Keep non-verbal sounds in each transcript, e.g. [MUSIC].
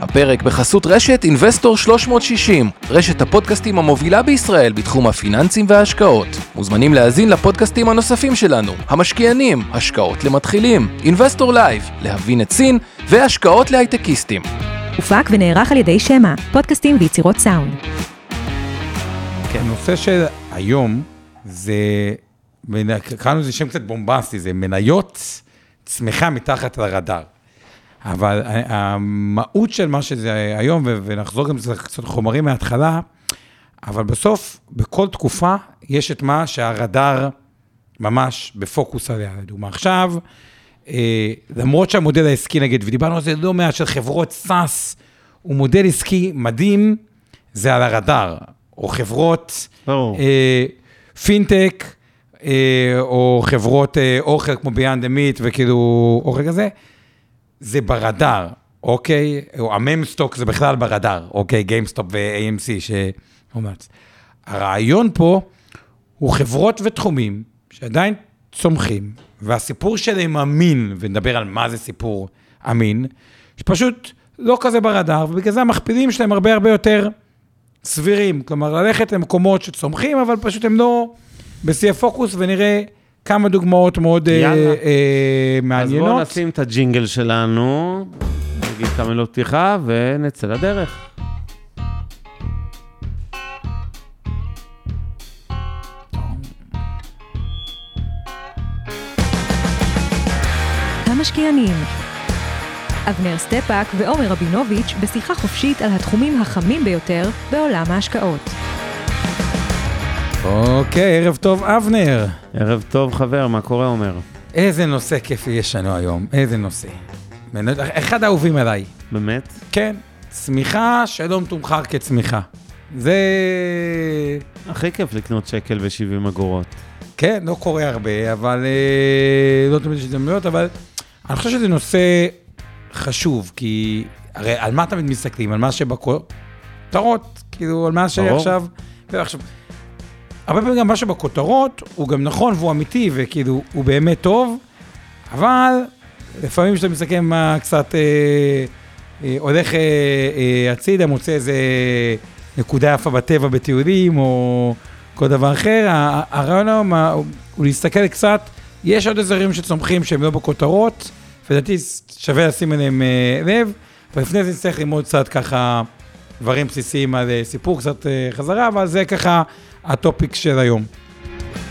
הפרק בחסות רשת Investor 360, רשת הפודקאסטים המובילה בישראל בתחום הפיננסים וההשקעות. מוזמנים להאזין לפודקאסטים הנוספים שלנו, המשקיענים, השקעות למתחילים, Investor Live, להבין את סין והשקעות להייטקיסטים. הופק ונערך על ידי שמע, פודקאסטים ויצירות סאונד. כן, הנושא של היום זה, קראנו לזה שם קצת בומבסטי, זה מניות צמיחה מתחת לרדאר. אבל המהות של מה שזה היום, ונחזור גם קצת חומרים מההתחלה, אבל בסוף, בכל תקופה, יש את מה שהרדאר ממש בפוקוס עליה. לדוגמה, עכשיו, אה, למרות שהמודל העסקי, נגיד, ודיברנו על זה לא מעט, של חברות סאס, הוא מודל עסקי מדהים, זה על הרדאר. או חברות אה, פינטק, אה, או חברות אה, אוכל כמו Beyond Meat, וכאילו אוכל כזה, זה ברדאר, אוקיי? או ה meme stock זה בכלל ברדאר, אוקיי? GameStop ו-AMC שאומץ. הרעיון פה הוא חברות ותחומים שעדיין צומחים, והסיפור שלהם אמין, ונדבר על מה זה סיפור אמין, שפשוט לא כזה ברדאר, ובגלל זה המכפילים שלהם הרבה הרבה יותר סבירים. כלומר, ללכת למקומות שצומחים, אבל פשוט הם לא בשיא הפוקוס, ונראה כמה דוגמאות מאוד אה, אה, מעניינות. אז בואו נשים את הג'ינגל שלנו, נגיד כמה מילות פתיחה, ונצא לדרך. המשקיענים אבנר סטפאק ועומר רבינוביץ' בשיחה חופשית על התחומים החמים ביותר בעולם ההשקעות. אוקיי, ערב טוב, אבנר. ערב טוב, חבר, מה קורה, עומר? איזה נושא כיפי יש לנו היום, איזה נושא. אחד האהובים עליי. באמת? כן, צמיחה שלא מתומחר כצמיחה. זה... הכי כיף לקנות שקל ו-70 אגורות. כן, לא קורה הרבה, אבל... אה, לא תמיד יש הזדמנויות, אבל אני חושב שזה נושא חשוב, כי הרי על מה תמיד מסתכלים? על מה שבכותרות, כאילו, על מה שעכשיו... עכשיו, הרבה פעמים גם מה שבכותרות הוא גם נכון והוא אמיתי וכאילו הוא באמת טוב, אבל לפעמים כשאתה מסתכל מה קצת אה, אה, הולך אה, אה, הצידה, מוצא איזה נקודה יפה בטבע בטיולים או כל דבר אחר, הרעיון היום הוא להסתכל קצת, יש עוד אזורים שצומחים שהם לא בכותרות, ולדעתי שווה לשים אליהם אה, לב, ולפני זה נצטרך ללמוד קצת ככה דברים בסיסיים על אה, סיפור, קצת אה, חזרה, אבל זה ככה ה topic של היום.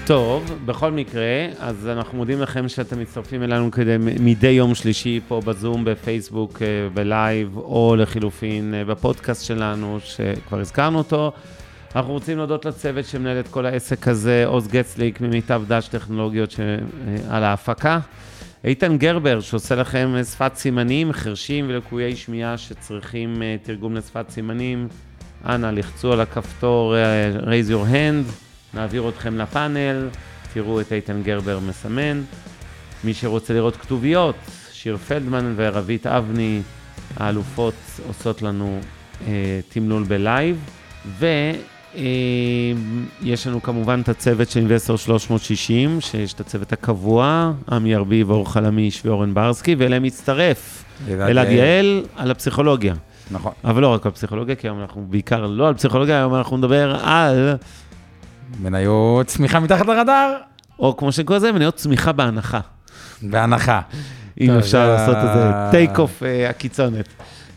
טוב, בכל מקרה, אז אנחנו מודים לכם שאתם מצטרפים אלינו כדי מדי יום שלישי פה בזום, בפייסבוק, ב live, או לחילופין בפודקאסט שלנו, שכבר הזכרנו אותו. אנחנו רוצים להודות לצוות שמנהל את כל העסק הזה, עוז גצליק ממיטב דש טכנולוגיות על ההפקה. איתן גרבר, שעושה לכם שפת סימנים, חרשים ולקויי שמיעה שצריכים תרגום לשפת סימנים, אנא, לחצו על הכפתור uh, raise your hand, נעביר אתכם לפאנל, תראו את איתן גרבר מסמן. מי שרוצה לראות כתוביות, שיר פלדמן ורבית אבני, האלופות, עושות לנו אה, תמלול ב live. ו... אה, לנו כמובן את הצוות של Investor 360, שיש את הצוות הקבוע, עמי ארביב, אור חלמיש ואורן ברסקי, ואליהם מצטרף אלעד יעל על הפסיכולוגיה. נכון. אבל לא רק על פסיכולוגיה, כי היום אנחנו בעיקר לא על פסיכולוגיה, היום אנחנו נדבר על... מניות צמיחה מתחת לרדאר. או כמו שקורא לזה, מניות צמיחה בהנחה. בהנחה. אם אפשר לעשות איזה take off הקיצונת.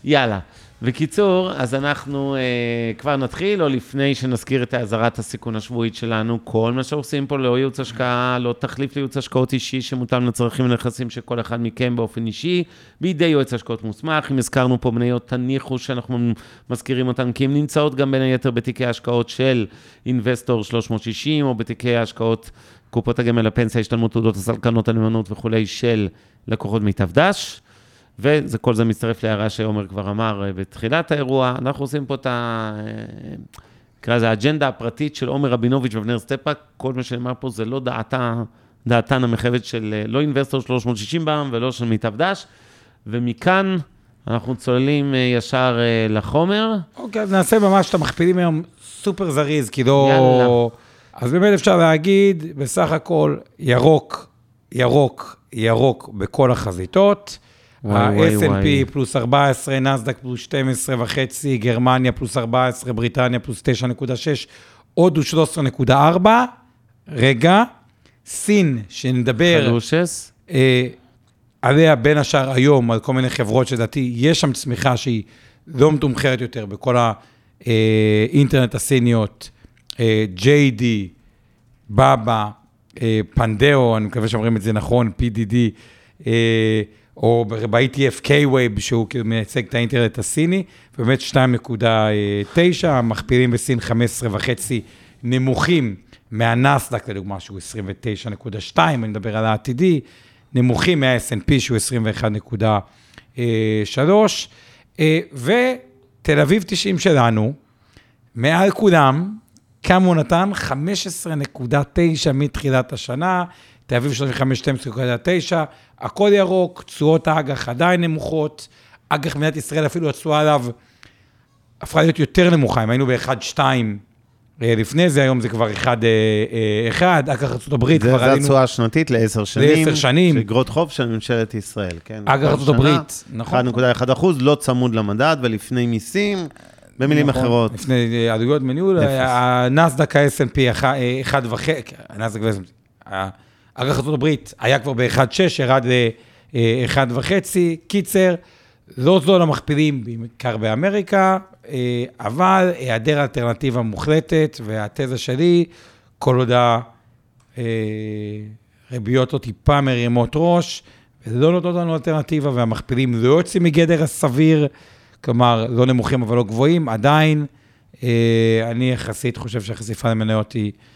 יאללה. בקיצור, אז אנחנו אה, כבר נתחיל, או לפני שנזכיר את האזהרת הסיכון השבועית שלנו, כל מה שעושים פה לא ייעוץ השקעה, לא תחליף לייעוץ השקעות אישי שמותאם לצרכים ונכסים של כל אחד מכם באופן אישי, בידי יועץ השקעות מוסמך. אם הזכרנו פה מניות, תניחו שאנחנו מזכירים אותן, כי הן נמצאות גם בין היתר בתיקי ההשקעות של Investor 360, או בתיקי ההשקעות קופות הגמל, הפנסיה, השתלמות תעודות הסל, קרנות הנאמנות וכולי, של לקוחות מיטב דש. וכל זה מצטרף להערה שעומר כבר אמר אה, בתחילת האירוע. אנחנו עושים פה את ה... אה, נקרא לזה האג'נדה הפרטית של עומר רבינוביץ' ואבנר סטפאק. כל מה שנאמר פה זה לא דעתה, דעתן המחייבת של אה, לא Investor 360 בע"מ ולא של מיטב דש. ומכאן אנחנו צוללים ישר לחומר. אוקיי, אז נעשה ממש את המכפילים היום סופר זריז, כי לא... יאללה. אז באמת אפשר להגיד, בסך הכל, ירוק, ירוק, ירוק בכל החזיתות. ה-S&P. פלוס 14, נסדק פלוס 12 וחצי, גרמניה פלוס 14, בריטניה פלוס 9.6, הודו 13.4. רגע, סין, שנדבר חלושס? אה, עליה בין השאר היום, על כל מיני חברות שלדעתי, יש שם צמיחה שהיא לא מתומחרת יותר בכל האינטרנט הסיניות, אה, JD, בבא, אה, פנדאו, אני מקווה שאומרים את זה נכון, PDD, אה, או ב-ITF K-Wave, שהוא מייצג את האינטרנט הסיני, באמת 2.9, המכפילים בסין 15 וחצי נמוכים מהנסדק, לדוגמה, שהוא 29.2, אני מדבר על העתידי, נמוכים מה-S&P, שהוא 21.3, אה, ותל אביב 90 שלנו, מעל כולם, כמה הוא נתן? 15.9 מתחילת השנה, תל אביב 35, 12.9, הכל ירוק, תשואות האג"ח עדיין נמוכות, אג"ח מדינת ישראל אפילו התשואה עליו הפכה להיות יותר נמוכה, אם היינו ב-1.2 לפני זה, היום זה כבר 1.1, אג"ח ארה"ב כבר עלינו... התשואה השנתית לעשר שנים. לעשר שנים. של אגרות חוב של ממשלת ישראל, כן. אג"ח הברית, נכון. 1.1 אחוז, לא צמוד למדד ולפני מיסים, במילים נכון, אחרות. לפני אה, עלויות מניהול. הנסדק ה-S&P 1 וחצי, הנסדק ו-S&P, אג"ח ארה"ב היה כבר ב-1.6, ירד ל-1 וחצי, קיצר, לא זול המכפילים, בעיקר באמריקה, אה, אבל היעדר אלטרנטיבה מוחלטת, והתזה שלי, כל עוד הריביות לא טיפה מרימות ראש, ולא נותנות לנו אלטרנטיבה, והמכפילים לא יוצאים מגדר הסביר, כלומר, לא נמוכים אבל לא גבוהים, עדיין, אה, אני יחסית חושב שהחשיפה למניות היא אה,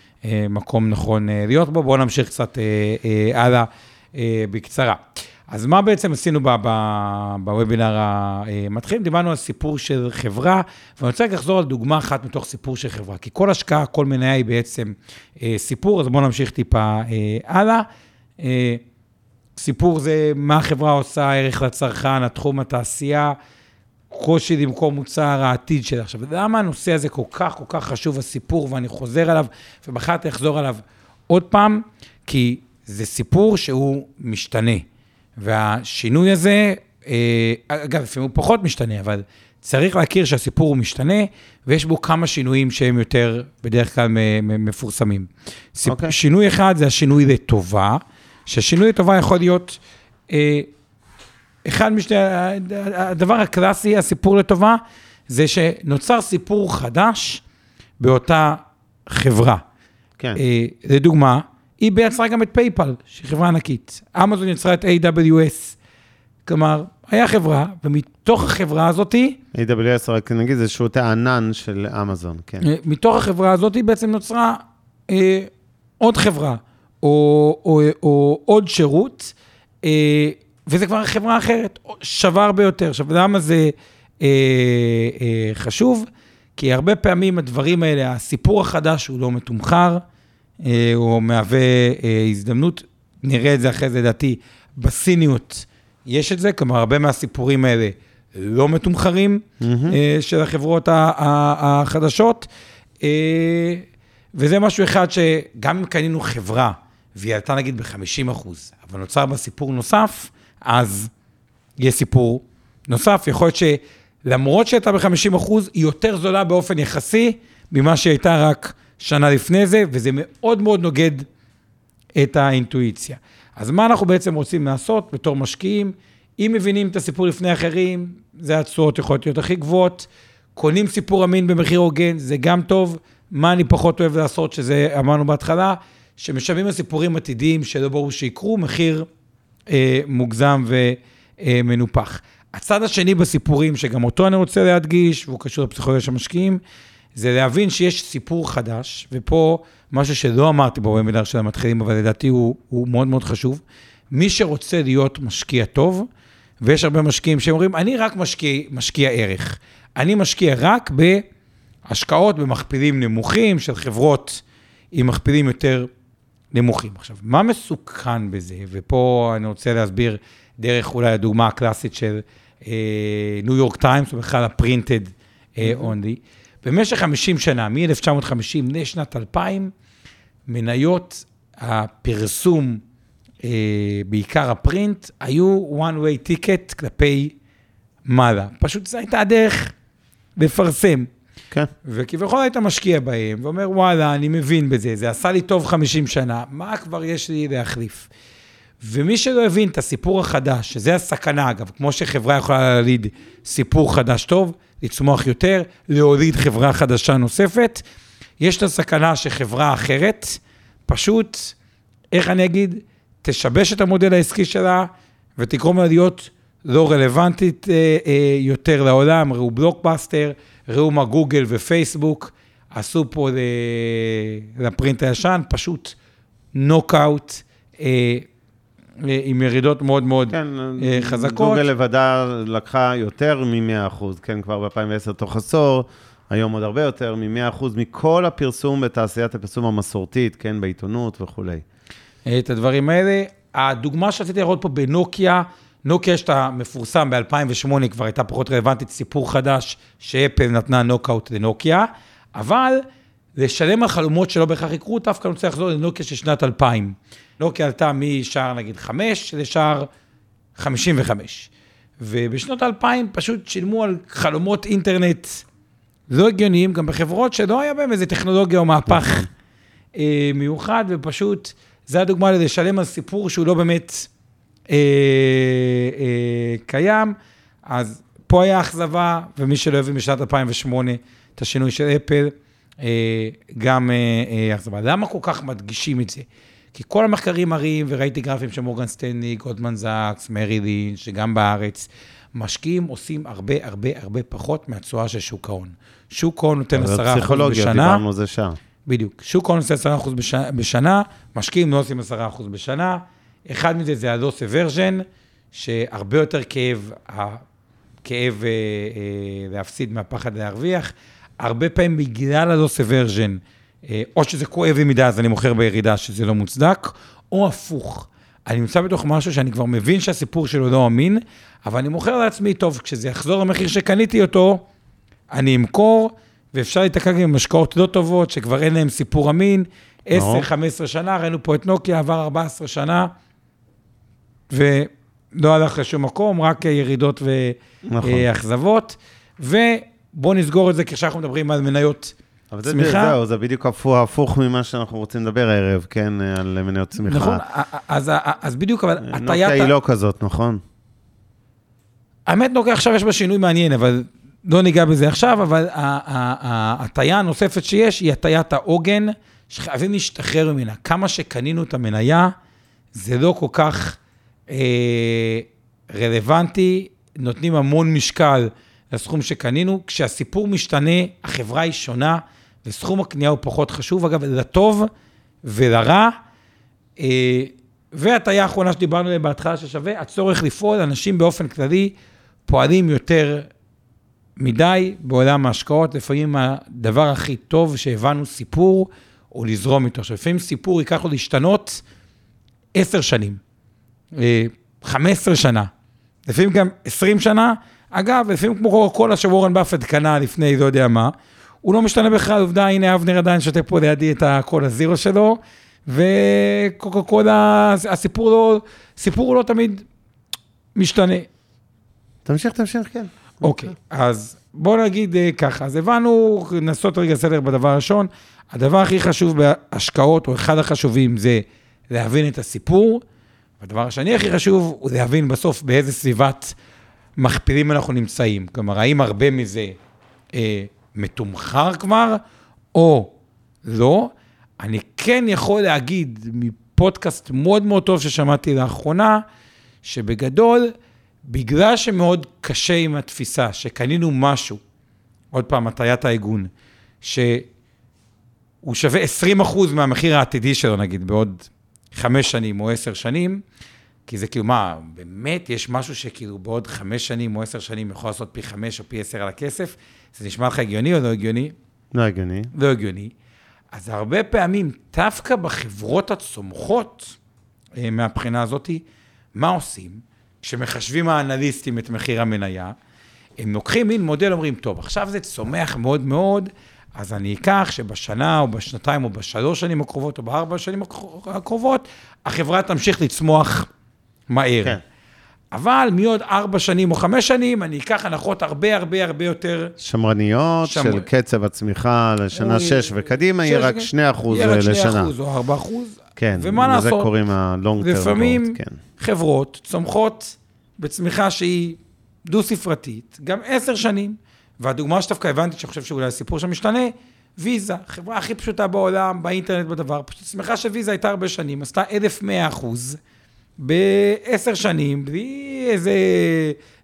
מקום נכון אה, להיות בו. בואו נמשיך קצת אה, אה, הלאה אה, בקצרה. אז מה בעצם עשינו בוובינר המתחיל? דיברנו על סיפור של חברה, ואני רוצה לחזור על דוגמה אחת מתוך סיפור של חברה, כי כל השקעה, כל מניה היא בעצם אה, סיפור, אז בואו נמשיך טיפה אה, הלאה. אה, סיפור זה מה החברה עושה, ערך לצרכן, התחום, התעשייה, קושי למכור מוצר, העתיד שלה. עכשיו, למה הנושא הזה כל כך כל כך חשוב, הסיפור, ואני חוזר עליו, ובחרתי לחזור עליו עוד פעם, כי זה סיפור שהוא משתנה. והשינוי הזה, אה, אגב, לפעמים הוא פחות משתנה, אבל צריך להכיר שהסיפור הוא משתנה, ויש בו כמה שינויים שהם יותר בדרך כלל מפורסמים. סיפ... אוקיי. שינוי אחד זה השינוי לטובה, שהשינוי לטובה יכול להיות אה, אחד משני, הדבר הקלאסי, הסיפור לטובה, זה שנוצר סיפור חדש באותה חברה. כן. אה, לדוגמה, היא יצרה גם את PayPal, שהיא חברה ענקית. אמזון יצרה את AWS. כלומר, היה חברה, ומתוך החברה הזאתי, AWS, רק נגיד, זה שירותי הענן של אמזון, כן. אה, מתוך החברה הזאת בעצם נוצרה אה, עוד חברה, או, או, או עוד שירות, אה, וזה כבר חברה אחרת, שווה הרבה יותר. עכשיו, למה זה אה, אה, חשוב? כי הרבה פעמים הדברים האלה, הסיפור החדש הוא לא מתומחר, אה, הוא מהווה אה, הזדמנות, נראה את זה אחרי זה, לדעתי, בסיניות יש את זה, כלומר, הרבה מהסיפורים האלה לא מתומחרים, אה, של החברות החדשות. אה, וזה משהו אחד שגם אם קנינו חברה, והיא עלתה נגיד ב-50 אחוז, אבל נוצר בה סיפור נוסף, אז יש סיפור נוסף. יכול להיות שלמרות שהייתה ב-50 אחוז, היא יותר זולה באופן יחסי ממה שהייתה רק שנה לפני זה, וזה מאוד מאוד נוגד את האינטואיציה. אז מה אנחנו בעצם רוצים לעשות בתור משקיעים? אם מבינים את הסיפור לפני אחרים, זה התשואות יכולות להיות הכי גבוהות. קונים סיפור אמין במחיר הוגן, זה גם טוב. מה אני פחות אוהב לעשות, שזה אמרנו בהתחלה, שמשלמים על סיפורים עתידיים שלא ברור שיקרו, מחיר אה, מוגזם ומנופח. הצד השני בסיפורים, שגם אותו אני רוצה להדגיש, והוא קשור לפסיכולוגיה של משקיעים, זה להבין שיש סיפור חדש, ופה משהו שלא אמרתי בוובינר של המתחילים, אבל לדעתי הוא, הוא מאוד מאוד חשוב. מי שרוצה להיות משקיע טוב, ויש הרבה משקיעים שאומרים, אני רק משקיע, משקיע ערך. אני משקיע רק בהשקעות במכפילים נמוכים של חברות עם מכפילים יותר נמוכים. עכשיו, מה מסוכן בזה? ופה אני רוצה להסביר דרך אולי הדוגמה הקלאסית של ניו יורק טיימס, או בכלל הפרינטד אונלי. במשך 50 שנה, מ-1950 לשנת 2000, מניות הפרסום אה, בעיקר הפרינט, היו one way ticket כלפי מעלה. פשוט זו הייתה הדרך לפרסם. כן. וכביכול היית משקיע בהם, ואומר, וואלה, אני מבין בזה, זה עשה לי טוב 50 שנה, מה כבר יש לי להחליף? ומי שלא הבין את הסיפור החדש, שזה הסכנה, אגב, כמו שחברה יכולה להוליד סיפור חדש טוב, לצמוח יותר, להוליד חברה חדשה נוספת, יש את הסכנה שחברה אחרת, פשוט, איך אני אגיד, תשבש את המודל העסקי שלה ותגרום לה להיות לא רלוונטית אה, אה, יותר לעולם, ראו בלוקבאסטר, ראו מה גוגל ופייסבוק עשו פה לפרינט הישן, פשוט נוקאוט. אה, אה, עם ירידות מאוד מאוד כן, אה, חזקות. גוגל לבדה לקחה יותר מ-100%, כן, כבר ב-2010 תוך עשור, היום עוד הרבה יותר מ-100% מכל הפרסום בתעשיית הפרסום המסורתית, כן, בעיתונות וכולי. את הדברים האלה. הדוגמה שרציתי לראות פה בנוקיה, נוקיה יש את המפורסם ב-2008, כבר הייתה פחות רלוונטית, סיפור חדש שאפל נתנה נוקאוט לנוקיה, אבל לשלם על חלומות שלא בהכרח יקרו, דווקא אני רוצה לחזור לנוקיה של שנת 2000. נוקיה עלתה משער נגיד 5 לשער 55. ובשנות 2000 פשוט שילמו על חלומות אינטרנט לא הגיוניים, גם בחברות שלא היה בהן איזה טכנולוגיה או מהפך אה, מיוחד, ופשוט, זה הדוגמה לשלם על סיפור שהוא לא באמת קיים. אז פה היה אכזבה, ומי שלא הבין בשנת 2008 את השינוי של אפל, אה, גם אה, אכזבה. למה כל כך מדגישים את זה? כי כל המחקרים מראים, וראיתי גרפים של מורגן סטנלי, גודמן זאקס, מרי לין, שגם בארץ, משקיעים עושים הרבה הרבה הרבה פחות מהתשואה של שוק ההון. שוק ההון נותן 10% בשנה. פסיכולוגיה, דיברנו על זה שעה. בדיוק. שוק ההון נותן 10% בשנה, בשנה, משקיעים לא עושים 10% בשנה. אחד מזה זה ה-loss aversion, שהרבה יותר כאב, הכאב אה, אה, להפסיד מהפחד להרוויח. הרבה פעמים בגלל ה-loss aversion, אה, או שזה כואב לי מדי, אז אני מוכר בירידה שזה לא מוצדק, או הפוך. אני נמצא בתוך משהו שאני כבר מבין שהסיפור שלו לא אמין, אבל אני מוכר לעצמי, טוב, כשזה יחזור למחיר שקניתי אותו, אני אמכור, ואפשר להתקע גם עם השקעות לא טובות, שכבר אין להם סיפור אמין. 10-15 שנה, ראינו פה את נוקיה, עבר 14 שנה, ולא הלך לשום מקום, רק ירידות ואכזבות. נכון. ובואו נסגור את זה כשאנחנו מדברים על מניות אבל זה, צמיחה. זהו, זה בדיוק הפוך, הפוך ממה שאנחנו רוצים לדבר הערב, כן, על מניות צמיחה. נכון, אז, אז בדיוק, אבל הטיית... נוקיה היא לא כזאת, נכון? האמת, נוקיה עכשיו יש בה שינוי מעניין, אבל לא ניגע בזה עכשיו, אבל ההטייה הנוספת שיש היא הטיית העוגן, שחייבים להשתחרר ממנה. כמה שקנינו את המניה, זה לא כל כך אה, רלוונטי, נותנים המון משקל לסכום שקנינו. כשהסיפור משתנה, החברה היא שונה. וסכום הקנייה הוא פחות חשוב, אגב, לטוב ולרע. אה, והטעיה האחרונה שדיברנו עליה בהתחלה ששווה, הצורך לפעול, אנשים באופן כללי פועלים יותר מדי בעולם ההשקעות, לפעמים הדבר הכי טוב שהבנו סיפור, או לזרום איתו. עכשיו, לפעמים סיפור ייקח לו להשתנות עשר שנים, אה, חמש עשרה שנה, לפעמים גם עשרים שנה. אגב, לפעמים כמו קוקה קולה שוורן באפט קנה לפני לא יודע מה, הוא לא משתנה בכלל, עובדה, הנה אבנר עדיין שותה פה לידי את הקול הזירו שלו, וקוקה קולה, הסיפור לא, סיפור לא תמיד משתנה. תמשיך, תמשיך, כן. אוקיי, אז בואו נגיד אה, ככה, אז הבנו, נעשות רגע סדר בדבר הראשון. הדבר הכי חשוב בהשקעות, או אחד החשובים, זה להבין את הסיפור. והדבר השני הכי חשוב, הוא להבין בסוף באיזה סביבת מכפילים אנחנו נמצאים. כלומר, האם הרבה מזה אה, מתומחר כבר, או לא. אני כן יכול להגיד מפודקאסט מאוד מאוד טוב ששמעתי לאחרונה, שבגדול, בגלל שמאוד קשה עם התפיסה שקנינו משהו, עוד פעם, הטיית העיגון, שהוא שווה 20% מהמחיר העתידי שלו, נגיד, בעוד חמש שנים או עשר שנים, כי זה כאילו, מה, באמת יש משהו שכאילו בעוד חמש שנים או עשר שנים יכול לעשות פי חמש או פי עשר על הכסף? זה נשמע לך הגיוני או לא הגיוני? לא הגיוני. לא הגיוני. אז הרבה פעמים, דווקא בחברות הצומחות, אה, מהבחינה הזאת, מה עושים? כשמחשבים האנליסטים את מחיר המניה, הם לוקחים מין מודל, אומרים, טוב, עכשיו זה צומח מאוד מאוד, אז אני אקח שבשנה או בשנתיים או בשלוש שנים הקרובות או בארבע השנים הקרובות, החברה תמשיך לצמוח מהר. כן. אבל מעוד ארבע שנים או חמש שנים, אני אקח הנחות הרבה הרבה הרבה יותר... שמרניות שמר- של קצב הצמיחה לשנה הוא- 6 וקדימה, יהיה שש- רק 2 אחוז יהיה רק שני לשנה. אחוז או ארבע אחוז. כן, ומה לזה לעשות? קוראים ה-long term לפעמים כן. חברות צומחות בצמיחה שהיא דו-ספרתית, גם עשר שנים. והדוגמה שדווקא הבנתי, שאני חושב שאולי הסיפור שם משתנה, ויזה, חברה הכי פשוטה בעולם, באינטרנט, בדבר, פשוט צמיחה של ויזה הייתה הרבה שנים, עשתה 1,100 אחוז בעשר שנים, בלי איזה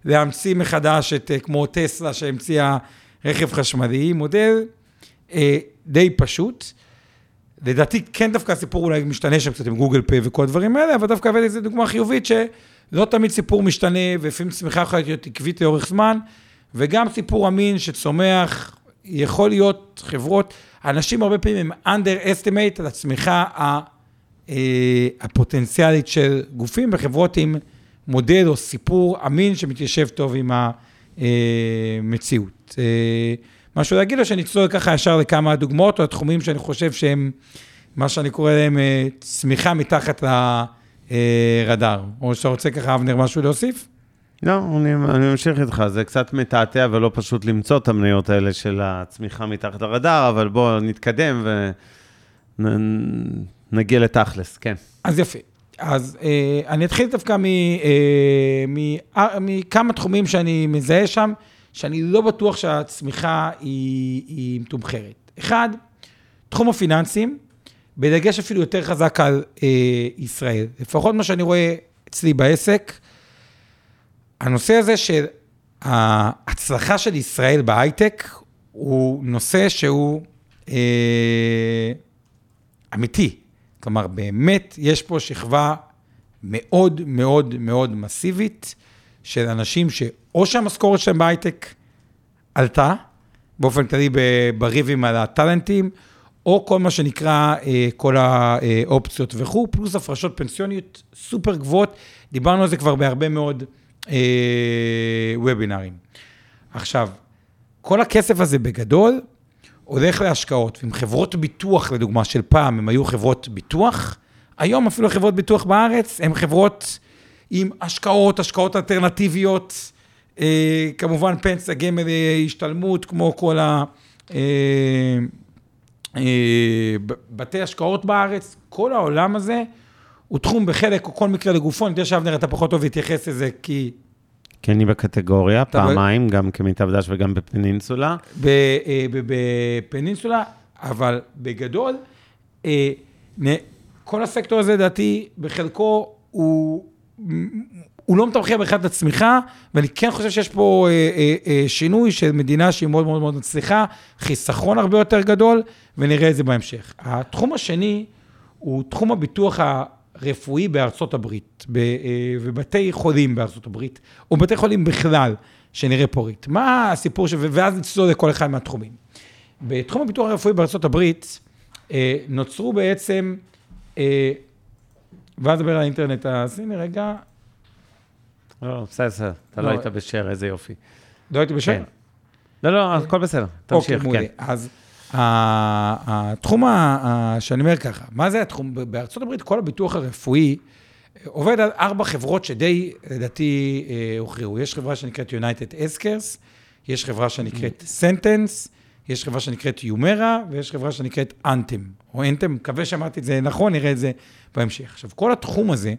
להמציא מחדש את, אה, כמו טסלה שהמציאה רכב חשמלי, מודל אה, די פשוט. לדעתי, כן דווקא הסיפור אולי משתנה שם קצת עם גוגל פיי וכל הדברים האלה, אבל דווקא הבאתי איזה דוגמה חיובית שלא תמיד סיפור משתנה, ולפעמים צמיחה יכולה להיות עקבית לאורך זמן, וגם סיפור אמין שצומח, יכול להיות חברות, אנשים הרבה פעמים הם underestimate על הצמיחה אה, הפוטנציאלית של גופים וחברות עם מודל או סיפור אמין שמתיישב טוב עם המציאות. אה, משהו להגיד או שנצלול ככה ישר לכמה דוגמאות או התחומים שאני חושב שהם, מה שאני קורא להם, אה, צמיחה מתחת לרדאר. או שאתה רוצה ככה, אבנר, משהו להוסיף? לא, אני, אני ממשיך איתך, זה קצת מתעתע ולא פשוט למצוא את המניות האלה של הצמיחה מתחת לרדאר, אבל בואו נתקדם ונגיע לתכלס, כן. אז יפה. אז אה, אני אתחיל דווקא מ, אה, מ, אה, מכמה תחומים שאני מזהה שם, שאני לא בטוח שהצמיחה היא, היא מתומחרת. אחד, תחום הפיננסים, בדגש אפילו יותר חזק על אה, ישראל. לפחות מה שאני רואה אצלי בעסק, הנושא הזה של ההצלחה של ישראל בהייטק, הוא נושא שהוא אה, אמיתי. כלומר, באמת יש פה שכבה מאוד מאוד מאוד מסיבית של אנשים שאו שהמשכורת שלהם בהייטק עלתה, באופן כללי בריבים על הטאלנטים, או כל מה שנקרא אה, כל האופציות וכו', פלוס הפרשות פנסיוניות סופר גבוהות. דיברנו על זה כבר בהרבה מאוד וובינארים. עכשיו, כל הכסף הזה בגדול הולך להשקעות, ועם חברות ביטוח, לדוגמה, של פעם, הם היו חברות ביטוח, היום אפילו חברות ביטוח בארץ, הן חברות עם השקעות, השקעות אלטרנטיביות, אה, כמובן פנסיה, גמל, אה, השתלמות, כמו כל ה... אה, אה, בתי השקעות בארץ, כל העולם הזה הוא תחום בחלק או כל מקרה לגופו, אני יודע שאבנר אתה פחות טוב להתייחס לזה, כי כי אני בקטגוריה, אתה ב- פעמיים, גם כמיטב דש וגם בפנינסולה. אה, בפנינסולה, אבל בגדול, אה, כל הסקטור הזה, לדעתי, בחלקו הוא... הוא לא מתמחר בכלל את הצמיחה, ואני כן חושב שיש פה אה, אה, אה, שינוי של מדינה שהיא מאוד מאוד מאוד מצליחה, חיסכון הרבה יותר גדול, ונראה את זה בהמשך. התחום השני הוא תחום הביטוח הרפואי בארצות הברית, ב, אה, ובתי חולים בארצות הברית, או בתי חולים בכלל, שנראה פה ריט. מה הסיפור, ש... ואז נצלול לכל אחד מהתחומים. בתחום הביטוח הרפואי בארצות הברית, אה, נוצרו בעצם, אה, ואז נדבר על האינטרנט, אז הנה רגע, לא, בסדר, בסדר, אתה לא. לא היית בשאר, איזה יופי. לא הייתי בשם? כן. לא, לא, הכל בסדר, תמשיך, אוקיי, מעולה. כן. אז התחום שאני אומר ככה, מה זה התחום? בארצות הברית כל הביטוח הרפואי אה, עובד על ארבע חברות שדי, לדעתי, אה, הוכרעו. יש חברה שנקראת United Askers, יש חברה שנקראת Sentence, יש חברה שנקראת יומרה, ויש חברה שנקראת אנטם, או אנטם, מקווה שאמרתי את זה נכון, נראה את זה בהמשך. עכשיו, כל התחום הזה,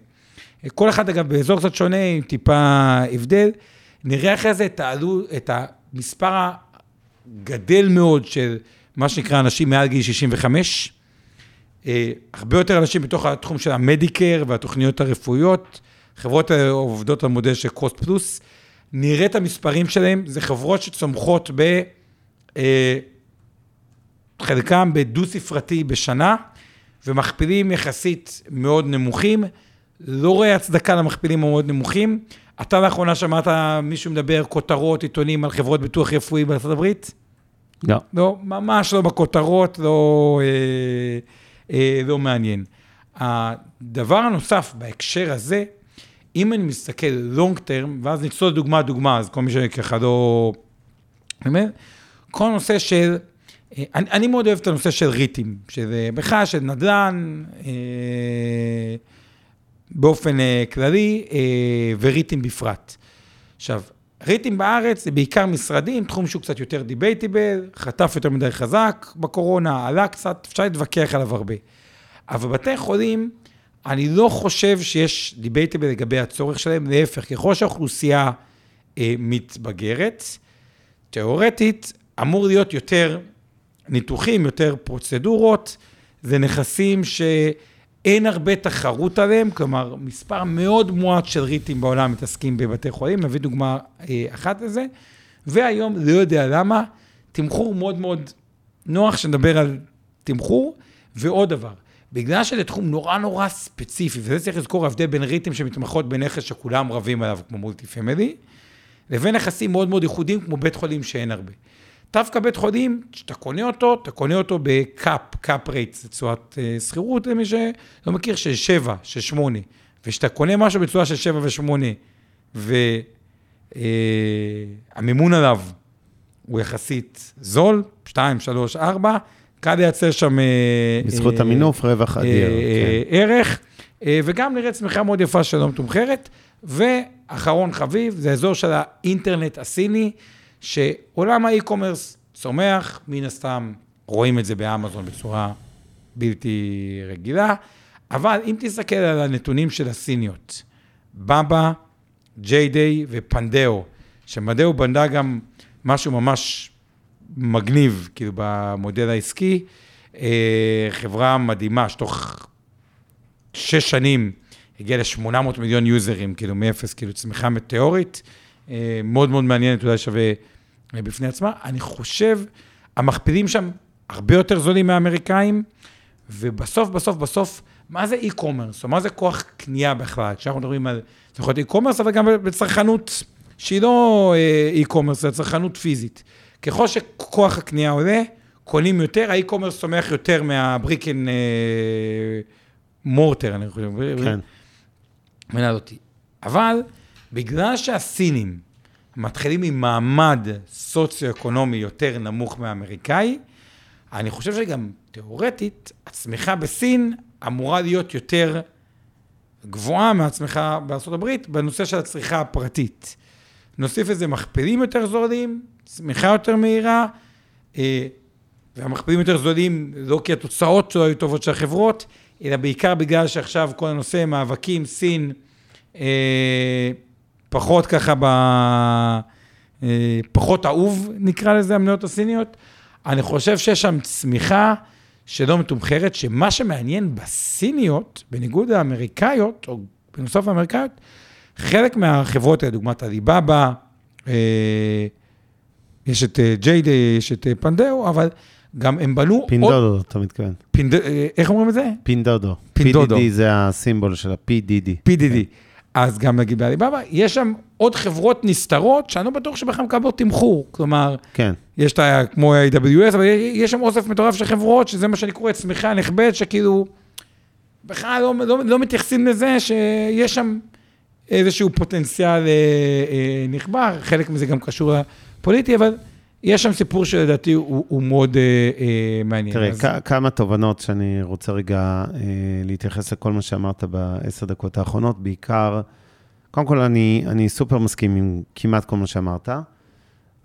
אה, כל אחד אגב באזור קצת שונה, עם טיפה הבדל, נראה אחרי זה את, העלו, את המספר הגדל מאוד של מה שנקרא אנשים מעל גיל 65, אה, הרבה יותר אנשים בתוך התחום של המדיקר והתוכניות הרפואיות, חברות עובדות על מודל של קוסט פלוס, נראה את המספרים שלהם, זה חברות שצומחות ב... אה, חלקם בדו-ספרתי בשנה, ומכפילים יחסית מאוד נמוכים. לא רואה הצדקה למכפילים המאוד נמוכים. אתה לאחרונה שמעת מישהו מדבר כותרות, עיתונים על חברות ביטוח רפואי בארצות הברית? לא. לא, ממש לא בכותרות, לא, אה, אה, לא מעניין. הדבר הנוסף בהקשר הזה, אם אני מסתכל לונג טרם, ואז נצלול דוגמה דוגמה, אז כל מי שככה לא... אומר, כל הנושא של אה, אני, אני מאוד אוהב את הנושא של ריטים, שזה בכלל של נדל"ן, אה, באופן אה, כללי, אה, וריטים בפרט. עכשיו, ריטים בארץ זה בעיקר משרדים, תחום שהוא קצת יותר דיבייטיבל, חטף יותר מדי חזק בקורונה, עלה קצת, אפשר להתווכח עליו הרבה. אבל בתי חולים, אני לא חושב שיש דיבייטיבל לגבי הצורך שלהם, להפך, ככל שהאוכלוסייה אה, מתבגרת, תיאורטית, אמור להיות יותר ניתוחים, יותר פרוצדורות, זה נכסים שאין הרבה תחרות עליהם, כלומר, מספר מאוד מועט של ריטים בעולם מתעסקים בבתי חולים, נביא דוגמה אה, אחת לזה, והיום, לא יודע למה, תמחור מאוד מאוד נוח שנדבר על תמחור, ועוד דבר, בגלל שזה תחום נורא נורא ספציפי, וזה צריך לזכור ההבדל בין ריטים שמתמחות בנכס שכולם רבים עליו, כמו multi family, לבין נכסים מאוד מאוד ייחודיים, כמו בית חולים שאין הרבה. דווקא בית חולים, כשאתה קונה אותו, אתה קונה אותו ב cap, cap rate, זה תשואת אה, שכירות למי שלא מכיר, של 7, של 8. וכשאתה קונה משהו בצורה של 7 ו-8, והמימון עליו הוא יחסית זול, 2, 3, 4, קל לייצר שם... אה, בזכות אה, המינוף, רווח אדיר. אה, כן. ערך, אה, וגם נראה צמיחה מאוד יפה שלא מתומחרת. ואחרון חביב, זה האזור של האינטרנט הסיני, שעולם האי-קומרס צומח, מן הסתם רואים את זה באמזון בצורה בלתי רגילה, אבל אם תסתכל על הנתונים של הסיניות, בבא, ג'יי דיי ופנדאו, שמדאו בנדה גם משהו ממש מגניב, כאילו, במודל העסקי, אה, חברה מדהימה, שתוך שש שנים הגיעה ל-800 מיליון יוזרים, כאילו, מאפס, כאילו, צמיחה מטאורית, אה, מאוד מאוד מעניינת, אולי שווה בפני עצמה. אני חושב, המכפילים שם הרבה יותר זולים מהאמריקאים, ובסוף, בסוף, בסוף, מה זה e-commerce, או מה זה כוח קנייה בכלל? כשאנחנו מדברים על, זה יכול להיות e-commerce, אבל גם בצרכנות שהיא לא אה, e-commerce, זה צרכנות פיזית. ככל שכוח הקנייה עולה, קונים יותר, האי-קומרס צומח יותר מהבריקן מורטר, אני חושב. כן. מנהל אותי. אבל בגלל שהסינים מתחילים עם מעמד סוציו-אקונומי יותר נמוך מהאמריקאי, אני חושב שגם תיאורטית, הצמיחה בסין אמורה להיות יותר גבוהה מהצמיחה בארה"ב בנושא של הצריכה הפרטית. נוסיף לזה מכפילים יותר זולים, צמיחה יותר מהירה, אה, והמכפילים יותר זולים לא כי התוצאות לא היו טובות של החברות, אלא בעיקר בגלל שעכשיו כל הנושא מאבקים, סין, אה, פחות ככה ב... אה, פחות אהוב, נקרא לזה, המניות הסיניות. אני חושב שיש שם צמיחה שלא מתומחרת, שמה שמעניין בסיניות, בניגוד לאמריקאיות, או בנוסף לאמריקאיות, חלק מהחברות האלה, דוגמת עליבאבא, אה, יש את JD, יש את פנדאו, אבל גם הם בנו עוד... פינדודו, אתה מתכוון. פינד... איך אומרים את זה? פינדודו. פינדודו. PDD זה הסימבול של ה-PDD. PDD. אז גם נגיד בעליבאבא, יש שם עוד חברות נסתרות, שאני לא בטוח שבכלל מקבלות תמחור. כלומר, כן. יש את ה... כמו ה-AWS, אבל יש שם אוסף מטורף של חברות, שזה מה שאני קורא צמיחה נכבדת, שכאילו, בכלל לא, לא, לא מתייחסים לזה שיש שם איזשהו פוטנציאל אה, אה, נכבר, חלק מזה גם קשור לפוליטי, אבל יש שם סיפור שלדעתי הוא, הוא מאוד אה, אה, מעניין. תראה, אז... כ- כמה תובנות שאני רוצה רגע אה, להתייחס לכל מה שאמרת בעשר דקות האחרונות, בעיקר, קודם כל, אני, אני סופר מסכים עם כמעט כל מה שאמרת.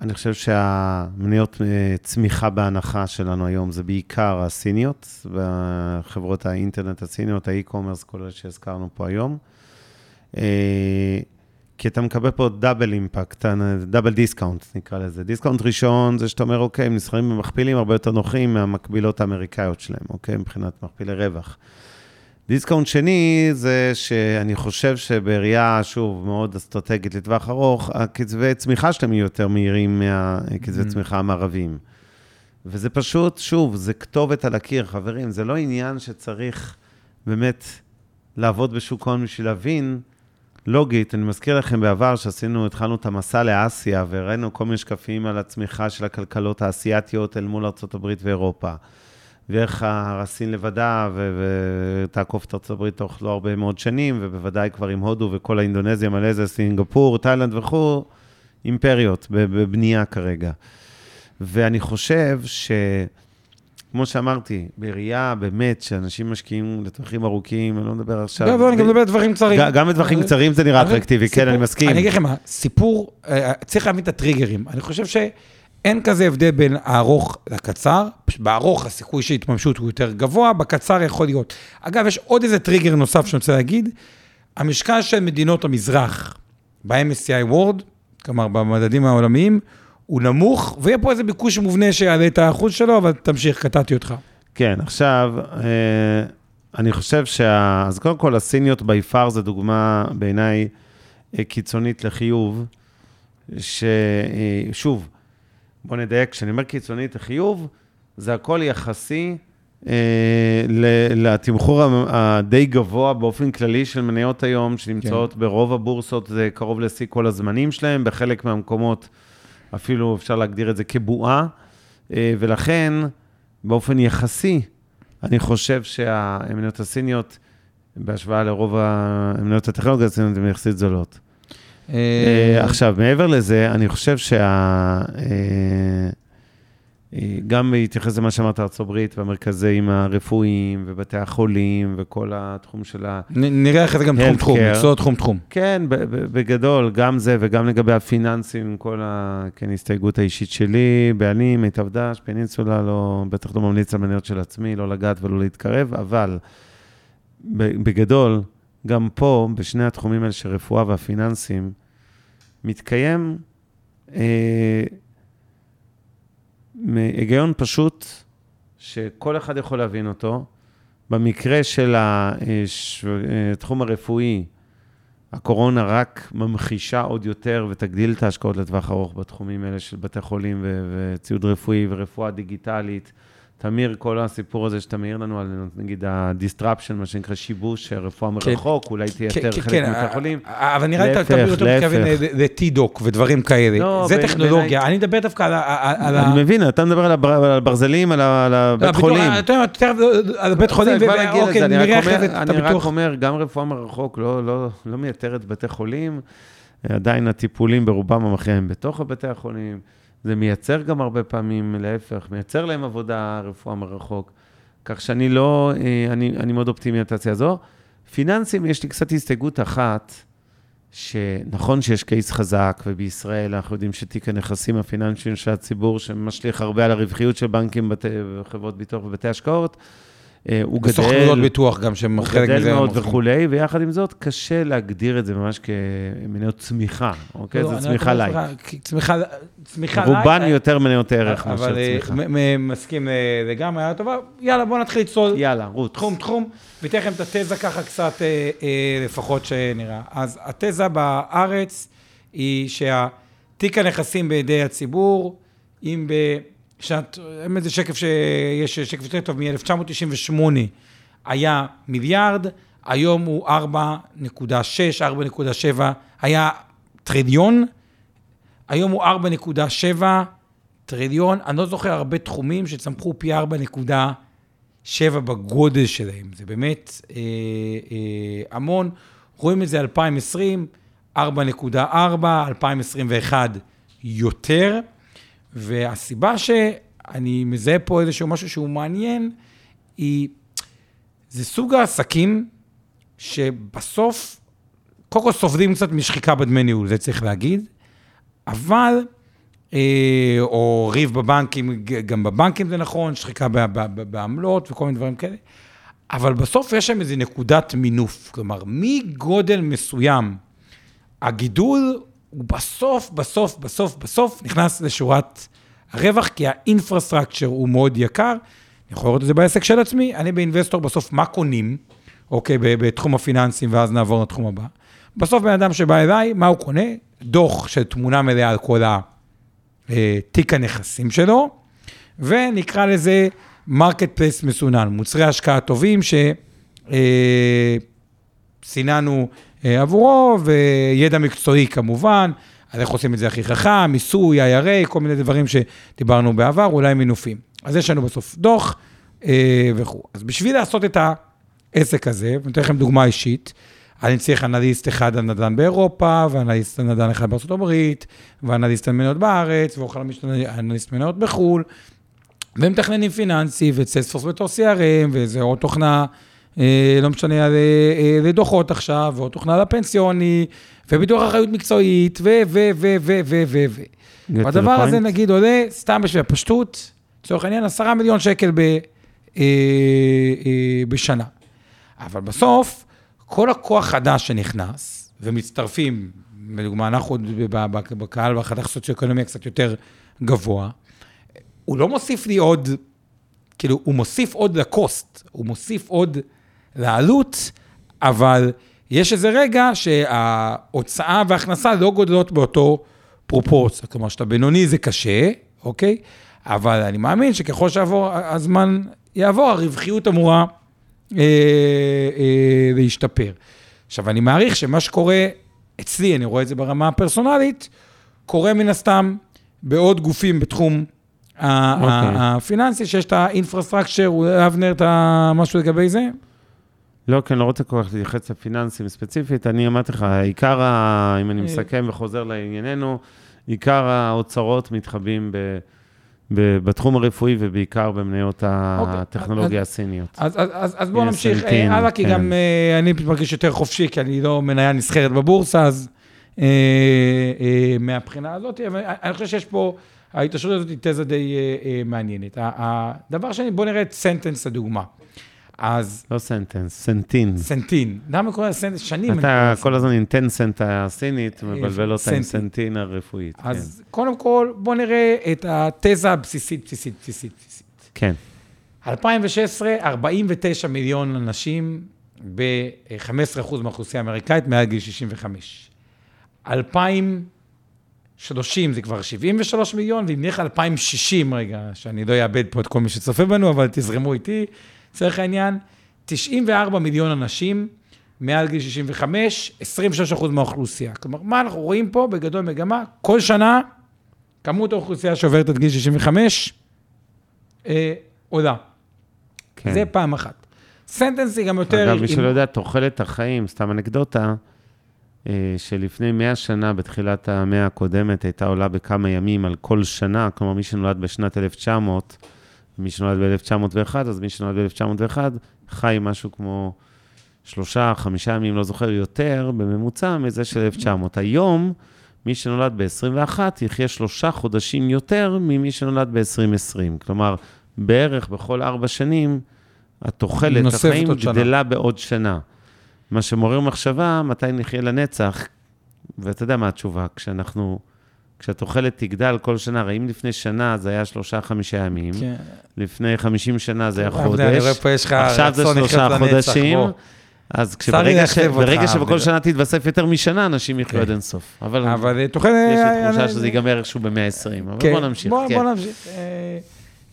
אני חושב שהמניות אה, צמיחה בהנחה שלנו היום זה בעיקר הסיניות, וחברות האינטרנט הסיניות, ה e-commerce, כל אלה שהזכרנו פה היום. כי אתה מקבל פה double impact, double discount נקרא לזה. discount ראשון זה שאתה אומר, אוקיי, הם נסחרים במכפילים הרבה יותר נוחים מהמקבילות האמריקאיות שלהם, אוקיי? מבחינת מכפילי רווח. discount שני זה שאני חושב שבראייה, שוב, מאוד אסטרטגית לטווח ארוך, הקצבי צמיחה שלהם יהיו יותר מהירים מהקצבי צמיחה המערביים. וזה פשוט, שוב, זה כתובת על הקיר, חברים, זה לא עניין שצריך באמת לעבוד בשוק ההון בשביל להבין. לוגית, אני מזכיר לכם בעבר שעשינו, התחלנו את המסע לאסיה, והראינו כל מיני שקפים על הצמיחה של הכלכלות האסייתיות אל מול ארה"ב ואירופה. ואיך הסין לבדה, ותעקוף את ארה"ב תוך לא הרבה מאוד שנים, ובוודאי כבר עם הודו וכל האינדונזיה, מלזיה, סינגפור, תאילנד וכו', אימפריות בבנייה כרגע. ואני חושב ש... כמו שאמרתי, בראייה באמת שאנשים משקיעים לטווחים ארוכים, אני לא מדבר עכשיו... לא, אני גם מדבר על דברים קצרים. גם בטווחים אבל- קצרים זה נראה אטרקטיבי, כן, סיפור- אני מסכים. אני אגיד לכם מה, סיפור, אה, צריך להבין את הטריגרים. אני חושב שאין כזה הבדל בין הארוך לקצר. בארוך הסיכוי של התממשות הוא יותר גבוה, בקצר יכול להיות. אגב, יש עוד איזה טריגר נוסף שאני רוצה להגיד. המשקל של מדינות המזרח ב-MSCI World, כלומר במדדים העולמיים, הוא נמוך, ויהיה פה איזה ביקוש מובנה שיעלה את האחוז שלו, אבל תמשיך, קטעתי אותך. כן, עכשיו, אה, אני חושב שה... אז קודם כל, הסיניות בי פאר זה דוגמה בעיניי אה, קיצונית לחיוב, ששוב, בוא נדייק, כשאני אומר קיצונית לחיוב, זה הכל יחסי אה, לתמחור הדי גבוה באופן כללי של מניות היום, שנמצאות כן. ברוב הבורסות, זה קרוב לשיא כל הזמנים שלהם, בחלק מהמקומות אפילו אפשר להגדיר את זה כבועה, אה, ולכן, באופן יחסי, אני חושב שהמניות הסיניות, בהשוואה לרוב המניות הטכנולוגיות הסיניות, הן יחסית זולות. אה, עכשיו, מעבר לזה, אני חושב שה... גם בהתייחס למה שאמרת, ארה"ב והמרכזים הרפואיים ובתי החולים וכל התחום של ה... נראה איך זה גם תחום תחום, Healthcare. מקצוע תחום תחום. כן, בגדול, גם זה וגם לגבי הפיננסים, כל ה... כן, האישית שלי, בעלים, מיטב דש, פנינסולה, לא, בטח לא ממליץ על מניות של עצמי, לא לגעת ולא להתקרב, אבל בגדול, גם פה, בשני התחומים האלה של רפואה והפיננסים, מתקיים אה, היגיון פשוט, שכל אחד יכול להבין אותו. במקרה של הש- התחום הרפואי, הקורונה רק ממחישה עוד יותר ותגדיל את ההשקעות לטווח ארוך בתחומים האלה של בתי חולים וציוד רפואי ורפואה דיגיטלית. תמיר, כל הסיפור הזה שאתה מעיר לנו על נגיד ה-disruption, מה שנקרא שיבוש, הרפואה כן. מרחוק, אולי תייתר כן, חלק כן, מבתי אה, החולים. אה, אבל נראה לי אתה יותר מתכוון. ל-T-Doc ודברים כאלה. לא, זה ב- טכנולוגיה, אני מדבר דווקא על ה... על אני מבין, אתה מדבר על הבר- על הברזלים, על לא, הבית חולים. אתה יודע, תכף על בית חולים, ואוקיי, נראה אחרי אומר- זה אני רק. אומר, גם רפואה מרחוק לא- לא לא מייתרת בתי חולים, עדיין הטיפולים ברובם המכריע הם בתוך בתי החולים. זה מייצר גם הרבה פעמים, להפך, מייצר להם עבודה, רפואה מרחוק. כך שאני לא, אה, אני, אני מאוד אופטימי על התעשייה הזו. פיננסים, יש לי קצת הסתייגות אחת, שנכון שיש קייס חזק, ובישראל אנחנו יודעים שתיק הנכסים הפיננסיים של הציבור, שמשליך הרבה על הרווחיות של בנקים, חברות ביטוח ובתי השקעות, הוא גדל. סוכנויות ביטוח גם, שהם הוא חלק גדל מזה. מאוד הם עושים. וכולי, ויחד עם זאת, קשה להגדיר את זה ממש כמניות צמיחה, אוקיי? לא, זה צמיחה לייק. צמיחה צמיחה לייק. רובן יותר מניות ערך אבל מאשר אה, צמיחה. מ- מסכים אה, לגמרי, היה טובה. יאללה, בוא נתחיל לצלול. יאללה, רוץ. תחום תחום, לכם את התזה ככה קצת אה, אה, לפחות שנראה. אז התזה בארץ היא שהתיק הנכסים בידי הציבור, אם בשנת, אין איזה שקף שיש שקף יותר טוב, מ-1998 היה מיליארד, היום הוא 4.6, 4.7, היה טריליון, היום הוא 4.7 טריליון, אני לא זוכר הרבה תחומים שצמחו פי 4.7 בגודל שלהם, זה באמת אה, אה, המון. רואים את זה 2020, 4.4, 2021 יותר, והסיבה שאני מזהה פה איזשהו משהו שהוא מעניין, היא, זה סוג העסקים שבסוף, קודם כל סופדים קצת משחיקה בדמי ניהול, זה צריך להגיד, אבל, אה, או ריב בבנקים, גם בבנקים זה נכון, שחיקה בעמלות וכל מיני דברים כאלה, אבל בסוף יש שם איזו נקודת מינוף, כלומר, מגודל מסוים, הגידול הוא בסוף, בסוף, בסוף, בסוף נכנס לשורת הרווח, כי האינפרסטרקצ'ר הוא מאוד יקר. אני יכול לראות את זה בעסק של עצמי, אני באינבסטור בסוף, מה קונים, אוקיי, בתחום הפיננסים, ואז נעבור לתחום הבא. בסוף בן אדם שבא אליי, מה הוא קונה? דוח של תמונה מלאה על כל התיק הנכסים שלו, ונקרא לזה marketplace מסונן, מוצרי השקעה טובים שסיננו אה, עבורו, וידע מקצועי כמובן, על איך עושים את זה הכי חכם, מיסוי, IRA, כל מיני דברים שדיברנו בעבר, אולי מינופים. אז יש לנו בסוף דוח אה, וכו'. אז בשביל לעשות את העסק הזה, ואני אתן לכם דוגמה אישית, אני צריך אנליסט אחד על נדל"ן באירופה, ואנליסט על נדל"ן אחד בארצות הברית, ואנליסט על מניות בארץ, ואנליסט מניות בחו"ל, ומתכננים פיננסי, וסיילספורס בתור CRM, וזה עוד תוכנה, אה, לא משנה, אה, אה, לדוחות עכשיו, ועוד תוכנה לפנסיוני, וביטוח אחריות מקצועית, ו, ו, ו, ו, ו, ו, ו. והדבר הזה, נגיד, עולה, סתם בשביל הפשטות, לצורך העניין, עשרה מיליון שקל ב, אה, אה, בשנה. אבל בסוף, כל הכוח חדש שנכנס, ומצטרפים, לדוגמה, אנחנו בקהל בחתך סוציו-אקונומי קצת יותר גבוה, הוא לא מוסיף לי עוד, כאילו, הוא מוסיף עוד לקוסט, הוא מוסיף עוד לעלות, אבל יש איזה רגע שההוצאה וההכנסה לא גודלות באותו פרופורציה. כלומר, שאתה בינוני זה קשה, אוקיי? אבל אני מאמין שככל שעבור הזמן יעבור, הרווחיות אמורה אה, אה, להשתפר. עכשיו, אני מעריך שמה שקורה אצלי, אני רואה את זה ברמה הפרסונלית, קורה מן הסתם בעוד גופים בתחום okay. אוקיי. הפיננסי, שיש את האינפרסטרקצ'ר, אבנר, אתה משהו לגבי זה? לא, כי אני לא רוצה כל כך להתייחס לפיננסים ספציפית. אני אמרתי לך, עיקר, ה... אם אני אה. מסכם וחוזר לענייננו, עיקר האוצרות מתחבאים ב... בתחום הרפואי ובעיקר במניות אוקיי, הטכנולוגיה הסיניות. אז, אז, אז, אז בואו נמשיך אה, הלאה, כי כן. גם אה, אני מרגיש יותר חופשי, כי אני לא מניה נסחרת בבורסה, אז אה, אה, מהבחינה הזאת, אבל אני חושב שיש פה, ההתעשרות הזאת היא תזה די אה, אה, מעניינת. הדבר שני, בואו נראה את סנטנס הדוגמה. אז... לא סנטנס, Centene. Centene. למה קוראים סנטנס? שנים. אתה כל הזמן אינטנסנט הסינית, מבלבל אותה עם סנטין הרפואית. אז כן. קודם כל, בואו נראה את התזה הבסיסית, בסיסית, בסיסית, בסיסית. כן. 2016, 49 מיליון אנשים ב-15% מהאוכלוסייה האמריקאית מעל גיל 65. 2030 זה כבר 73 מיליון, ואם נלך 2060, רגע, שאני לא אאבד פה את כל מי שצופה בנו, אבל תזרמו איתי, לצורך העניין, 94 מיליון אנשים מעל גיל 65, 26 אחוז מהאוכלוסייה. כלומר, מה אנחנו רואים פה בגדול מגמה? כל שנה, כמות האוכלוסייה שעוברת את גיל 65 אה, עולה. כן. זה פעם אחת. סנטנס היא גם יותר... אגב, מי שלא יודע, תוחלת החיים, סתם אנקדוטה, אה, שלפני 100 שנה, בתחילת המאה הקודמת, הייתה עולה בכמה ימים על כל שנה, כלומר, מי שנולד בשנת 1900, מי שנולד ב-1901, אז מי שנולד ב-1901 חי משהו כמו שלושה, חמישה ימים, לא זוכר, יותר בממוצע מזה של 1900. היום, מי שנולד ב-21 יחיה שלושה חודשים יותר ממי שנולד ב-2020. כלומר, בערך בכל ארבע שנים, התוחלת החיים גדלה בעוד שנה. מה שמעורר מחשבה, מתי נחיה לנצח, ואתה יודע מה התשובה, כשאנחנו כשהתוחלת תגדל כל שנה, הרי אם לפני שנה זה היה שלושה-חמישה ימים, כן. לפני חמישים שנה זה היה חודש, אני רואה פה יש לך עכשיו זה שלושה חודשים, אז כשברגע ש... ברגע שבכל שנה תתווסף יותר משנה, אנשים יחיו כן. עד אינסוף. אבל, אבל תוחלת... יש לי תחושה שזה ייגמר איכשהו במאה ה-20, אבל כן. בוא נמשיך. בוא, כן. בוא נמשיך. אה,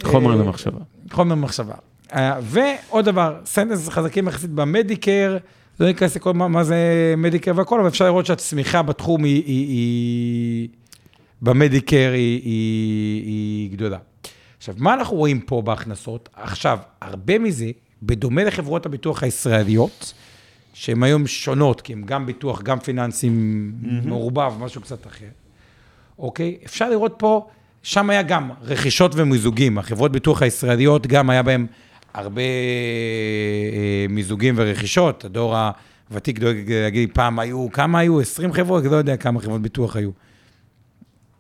חומר אה, למחשבה. חומר למחשבה. אה, ועוד דבר, סנטנס חזקים יחסית במדיקר, לא ניכנס לכל מה, מה זה מדיקר והכל, אבל אפשר לראות שהצמיחה בתחום היא, היא, היא, במדיקר היא, היא, היא גדולה. עכשיו, מה אנחנו רואים פה בהכנסות? עכשיו, הרבה מזה, בדומה לחברות הביטוח הישראליות, שהן היום שונות, כי הן גם ביטוח, גם פיננסים mm-hmm. מעורבב, משהו קצת אחר, אוקיי? אפשר לראות פה, שם היה גם רכישות ומיזוגים. החברות ביטוח הישראליות, גם היה בהן הרבה אה, מיזוגים ורכישות. הדור הוותיק דואג להגיד, פעם היו, כמה היו? 20 חברות? לא יודע כמה חברות ביטוח היו.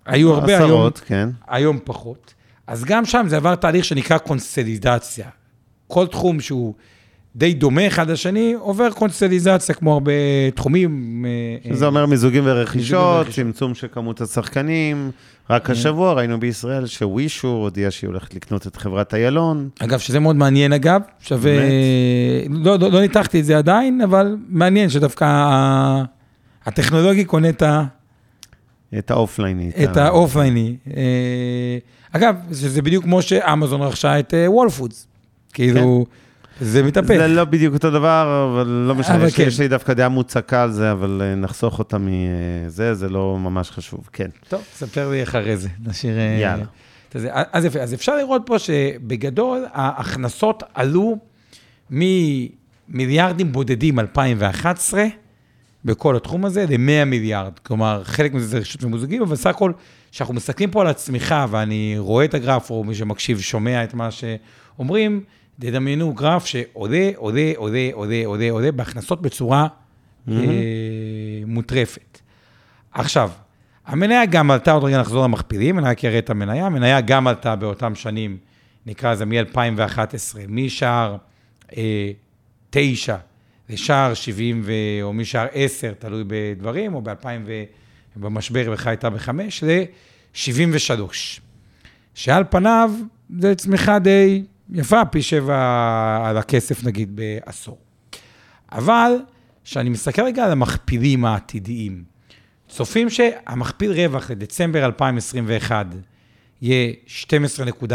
היו הרבה, עשרות, היום, כן. היום פחות. אז גם שם זה עבר תהליך שנקרא קונסטליזציה. כל תחום שהוא די דומה אחד לשני, עובר קונסטליזציה, כמו הרבה תחומים. אה, שזה אומר מיזוגים ורכישות, צמצום של כמות השחקנים. רק אה. השבוע ראינו בישראל שווישו הודיע שהיא הולכת לקנות את חברת איילון. אגב, שזה מאוד מעניין אגב, שווה... לא, לא, לא ניתחתי את זה עדיין, אבל מעניין שדווקא הטכנולוגי קונה את ה... את האופלייני. את האופלייני. אה, אגב, זה בדיוק כמו שאמזון רכשה את Whole Foods. כאילו, כן. זה מתהפך. זה לא בדיוק אותו דבר, אבל לא משנה, יש, כן. יש לי דווקא דעה מוצקה על זה, אבל אה, נחסוך אותה מזה, זה לא ממש חשוב, כן. טוב, ספר לי אחרי זה, נשאיר... אה, יאללה. אז יפה, אז אפשר לראות פה שבגדול ההכנסות עלו ממיליארדים בודדים 2011 בכל התחום הזה, ל-100 מיליארד. כלומר, חלק מזה זה רשות ממוזגים, אבל סך הכל, כשאנחנו מסתכלים פה על הצמיחה, ואני רואה את הגרף, או מי שמקשיב שומע את מה שאומרים, תדמיינו גרף שעולה, עולה, עולה, עולה, עולה, עולה, בהכנסות בצורה mm-hmm. אה, מוטרפת. עכשיו, המניה גם עלתה, עוד רגע נחזור למכפילים, אני רק אראה את המניה, המניה גם עלתה באותם שנים, נקרא לזה מ-2011, משער אה, 9 לשער 70, ו... או משער 10, תלוי בדברים, או ב-2000, במשבר בכלל הייתה ב-5, ל-73. שעל פניו, זה צמיחה די יפה, פי שבע על הכסף, נגיד, בעשור. אבל, כשאני מסתכל רגע על המכפילים העתידיים, צופים שהמכפיל רווח לדצמבר 2021 יהיה 12.45,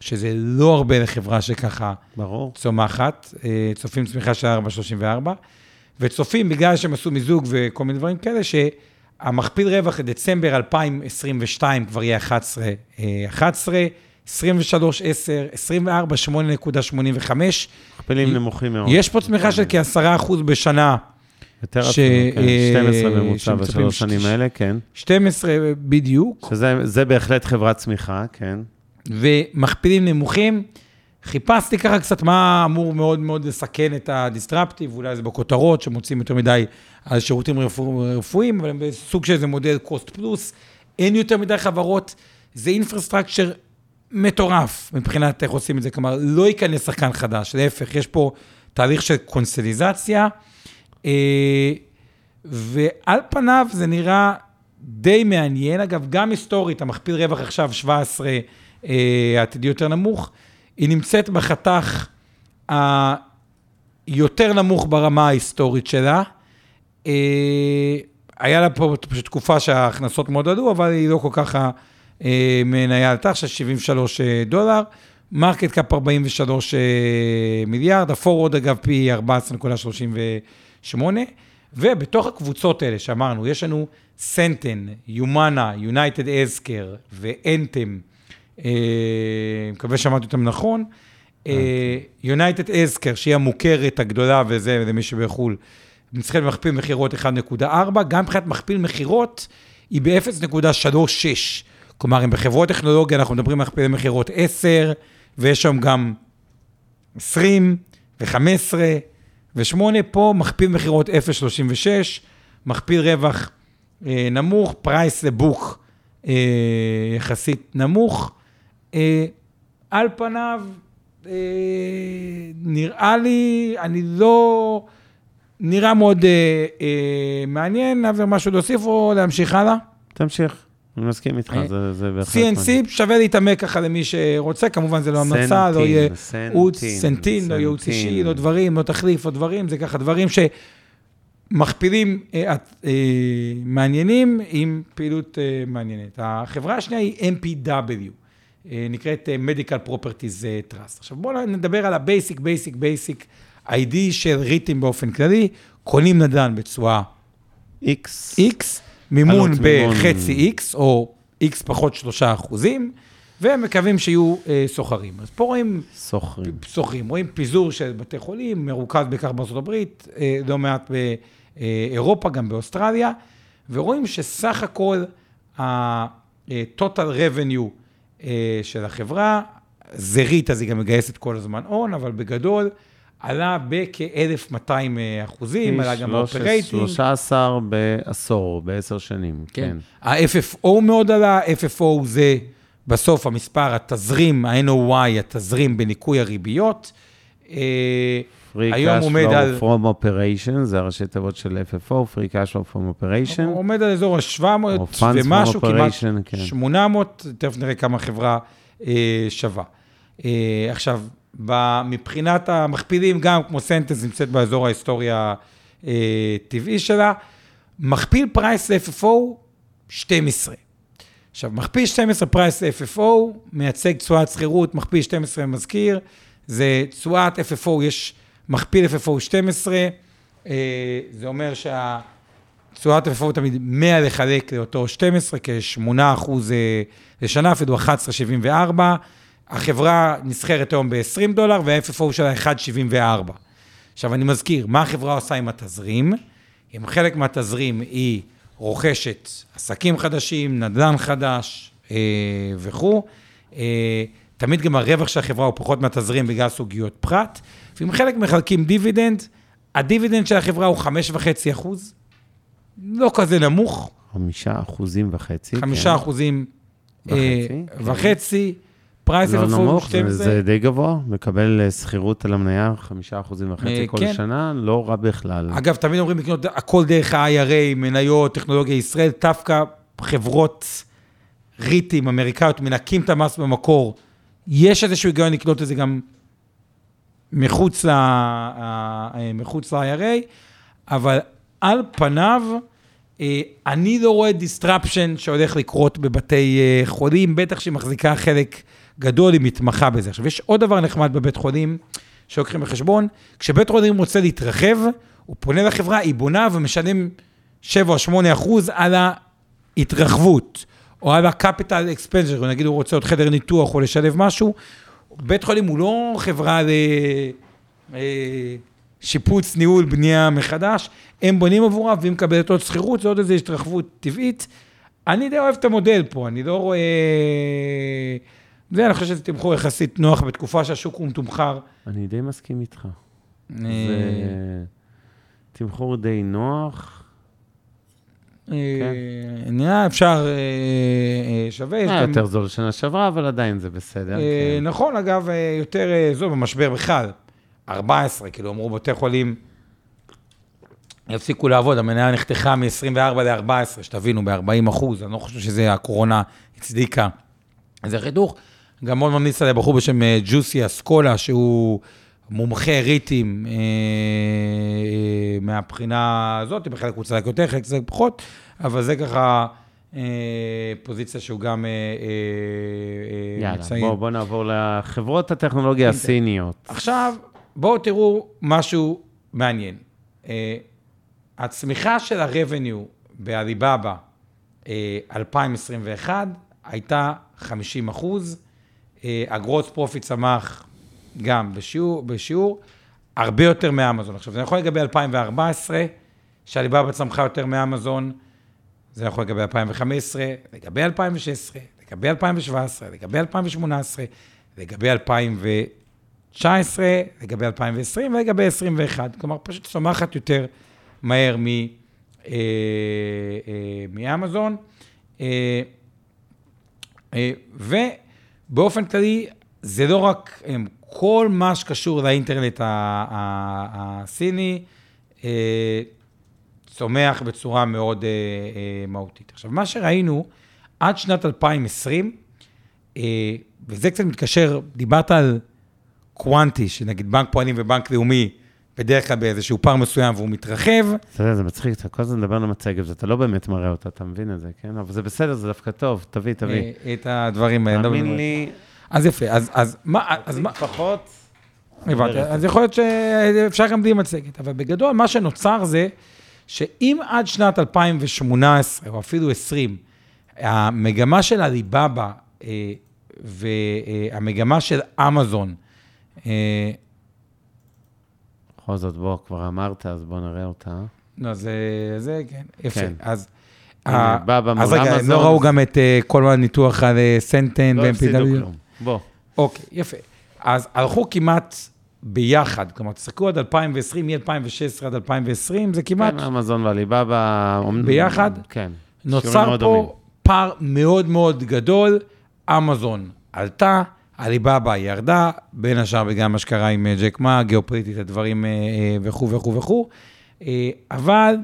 שזה לא הרבה לחברה שככה ברור. צומחת, אה, צופים צמיחה של 4.34, וצופים, בגלל שהם עשו מיזוג וכל מיני דברים כאלה, שהמכפיל רווח לדצמבר 2022 כבר יהיה 11, 11, 23, 10, 24, 8.85. מכפילים נמוכים מאוד. יש פה צמיחה של כ-10% בשנה. יותר ש- כן, אה, 12 ממוצע שמצפים בשלוש שנים האלה, כן. 12 בדיוק, שזה זה בהחלט חברת צמיחה, כן. ומכפילים נמוכים. חיפשתי ככה קצת מה אמור מאוד מאוד לסכן את הדיסטרפטיב, אולי זה בכותרות שמוצאים יותר מדי על שירותים רפוא, רפואיים, אבל הם בסוג של איזה מודל קוסט פלוס. אין יותר מדי חברות, זה אינפרסטרקצ'ר מטורף מבחינת איך עושים את זה, כלומר, לא ייכנס שחקן חדש, להפך, יש פה תהליך של קונסטליזציה, אה, ועל פניו זה נראה די מעניין. אגב, גם היסטורית, המכפיל רווח עכשיו 17, אה, עתידי יותר נמוך, היא נמצאת בחתך היותר נמוך ברמה ההיסטורית שלה. אה, היה לה פה פשוט תקופה שההכנסות מאוד עלו, אבל היא לא כל כך אה, מניה עלתה, עכשיו 73 אה, דולר. market cap 43 אה, מיליארד, ה forward אגב פי 14.38, ובתוך הקבוצות האלה שאמרנו, יש לנו Centene, Humana, UnitedHealthcare ו Anthem, אה, מקווה שאמרתי אותם נכון, יונייטד אזקר, שהיא המוכרת הגדולה וזה, למי שבחו"ל, נצחית במכפיל מכירות 1.4, גם מבחינת מכפיל מכירות היא ב-0.36. כלומר, אם בחברות טכנולוגיה אנחנו מדברים על מכפילי מכירות 10, ויש שם גם 20 ו-15 ו-8, פה מכפיל מכירות 0.36, מכפיל רווח אה, נמוך, פרייס לבוק אה, יחסית נמוך. אה, על פניו, אה, נראה לי, אני לא... נראה מאוד אה, אה, מעניין, אבל משהו להוסיף או להמשיך הלאה? תמשיך, אני מסכים איתך, אה, זה זה בהחלט... CNC, שווה להתעמק ככה למי שרוצה, כמובן זה לא המלצה, לא יהיה ייעוץ, סנטין, לא ייעוץ אישי, סנטין. לא דברים, לא תחליף, לא דברים, זה ככה דברים שמכפילים אה, אה, מעניינים עם פעילות אה, מעניינת. החברה השנייה היא MPW, נקראת אה, Medical Properties אה, Trust. עכשיו בואו נדבר על ה-basic, basic, basic ID של ריטים באופן כללי, קונים נדל"ן בתשואה איקס. X, מימון עלות מימון. בחצי X, או X פחות שלושה אחוזים, והם מקווים שיהיו אה, סוחרים. אז פה רואים סוחרים. סוחרים, רואים פיזור של בתי חולים, מרוכז בעיקר בארצות הברית, אה, לא מעט באירופה, גם באוסטרליה, ורואים שסך הכל ה-total revenue אה, של החברה, זה REIT, אז היא גם מגייסת כל הזמן הון, אבל בגדול עלה בכ-1,200 אחוזים, עלה גם ה operating. 13 בעשור, בעשר שנים, כן. ה-FFO מאוד עלה, FFO זה בסוף המספר, התזרים, ה-NOI, התזרים בניכוי הריביות. אה, Free cash עומד על- flow from operation, זה הראשי תיבות של FFO, Free cash flow from operation. הוא עומד על אזור ה-700 או funds from ומשהו, כמעט כן. 800, תכף נראה כמה חברה אה, שווה. אה, עכשיו, מבחינת המכפילים, גם כמו סנטנס נמצאת באזור ההיסטוריה הטבעי שלה, מכפיל price ל-FFO, 12. עכשיו, מכפיל 12 price ל-FFO, מייצג תשואת שכירות, מכפיל 12 מזכיר, זה תשואת FFO, יש מכפיל FFO 12, אה, זה אומר שה... תשואת FFO תמיד 100 לחלק לאותו 12, כ-8 אחוז אה, לשנה, אפילו 11.74. החברה נסחרת היום ב-20 דולר, וה-FFO שלה 1.74. עכשיו, אני מזכיר, מה החברה עושה עם התזרים? אם חלק מהתזרים היא רוכשת עסקים חדשים, נדל"ן חדש אה, וכו', אה, תמיד גם הרווח של החברה הוא פחות מהתזרים בגלל סוגיות פחת, ואם חלק מחלקים דיבידנד, הדיבידנד של החברה הוא 5.5 אחוז, לא כזה נמוך, חמישה אחוזים וחצי. חמישה כן. אחוזים וחצי, אה, כן. וחצי, price לא נמוך, זה- 12. זה די גבוה, מקבל אה, שכירות על המניה חמישה אחוזים וחצי אה, כל כן. שנה, לא רע בכלל. אגב, תמיד אומרים לקנות הכל דרך ה-IRA, מניות, טכנולוגיה ישראל, דווקא חברות ריטים אמריקאיות מנקים את המס במקור. יש איזשהו היגיון לקנות את זה גם מחוץ ל- אה, מחוץ ל-IRA, אבל על פניו, אה, אני לא רואה disruption שהולך לקרות בבתי אה, חולים, בטח שהיא מחזיקה חלק גדול, היא מתמחה בזה. עכשיו, יש עוד דבר נחמד בבית חולים, שלוקחים בחשבון, כשבית חולים רוצה להתרחב, הוא פונה לחברה, היא בונה ומשלם 7 או 8 אחוז על ההתרחבות, או על ה-capital expenditure, נגיד הוא רוצה עוד חדר ניתוח או לשלב משהו, בית חולים הוא לא חברה לשיפוץ, ניהול, בנייה מחדש, הם בונים עבורה והיא מקבלת עוד שכירות, זה עוד איזו התרחבות טבעית. אני די אוהב את המודל פה, אני לא רואה... זה, אני חושב שזה תמחור יחסית נוח בתקופה שהשוק הוא מתומחר. אני די מסכים איתך. אה, זה תמחור די נוח. אה, נראה, אפשר, אה, אה, שווה. היה יותר זול שנה שעברה, אבל עדיין זה בסדר. כן. נכון, אגב, יותר זול במשבר בכלל. 14, כאילו, אמרו בתי חולים, יפסיקו לעבוד, המניה נחתכה מ-24 ל-14, שתבינו, ב-40 אחוז, אני לא חושב שזה הקורונה הצדיקה איזה חיתוך. גם מאוד ממליץ על בחור בשם ג'וסי אסקולה, שהוא מומחה ריטים אה, אה, מהבחינה הזאת, בחלק הוא צדק יותר, חלק צדק פחות, אבל זה ככה אה, פוזיציה שהוא גם אה, אה, אה, יאללה, מציין. בואו בוא נעבור לחברות הטכנולוגיה הסיניות. עכשיו, בואו תראו משהו מעניין. אה, הצמיחה של ה-revenue בעליבאבא אה, 2021 הייתה 50 אחוז, ה gross profit צמח גם בשיעור, בשיעור הרבה יותר מאמזון. עכשיו, זה נכון לגבי 2014, שעליבאבא צמחה יותר מאמזון, זה נכון לגבי 2015, לגבי 2016, לגבי 2017, לגבי 2018, לגבי 2019, לגבי 2020 ולגבי 2021. כלומר, פשוט צומחת יותר מהר מ, אה, אה, מאמזון. אה, ובאופן כללי, זה לא רק כל מה שקשור לאינטרנט הסיני, אה, צומח בצורה מאוד אה, אה, מהותית. עכשיו, מה שראינו עד שנת 2020, אה, וזה קצת מתקשר, דיברת על קוונטי, שנגיד בנק פועלים ובנק לאומי, בדרך כלל באיזשהו פער מסוים והוא מתרחב, אתה יודע, זה מצחיק, אתה כל הזמן מדבר על המצגת, ואתה לא באמת מראה אותה, אתה מבין את זה, כן? אבל זה בסדר, זה דווקא טוב, תביא, תביא. את הדברים האלה. לא תאמין. לי, אז יפה, אז, אז מה, אז מה, פחות. הבנתי, אז יכול להיות שאפשר גם בלי מצגת, אבל בגדול מה שנוצר זה שאם עד שנת 2018, או אפילו 20, המגמה של הליבאבא אה, והמגמה של אמזון, אה, בכל זאת, בוא, כבר אמרת, אז בוא נראה אותה. לא, זה, זה, כן, יפה. כן. אז, הנה, ה- בבא מול אז רגע, הם אמזון. לא ראו גם את אה, כל הניתוח על אה, סנטן לא הפסידו ו-MPW? כלום. בוא. אוקיי, יפה. אז הלכו כמעט ביחד, כלומר, תסתכלו עד 2020, מ-2016 עד 2020, זה כמעט כן, אמזון ועליבאבא. ביחד? כן. נוצר דומים. פה פער מאוד מאוד גדול, אמזון עלתה, עליבאבא ירדה, בין השאר בגלל מה שקרה עם אה, ג'ק מה, גיאופוליטית, הדברים אה, אה, וכו' וכו' וכו', אבל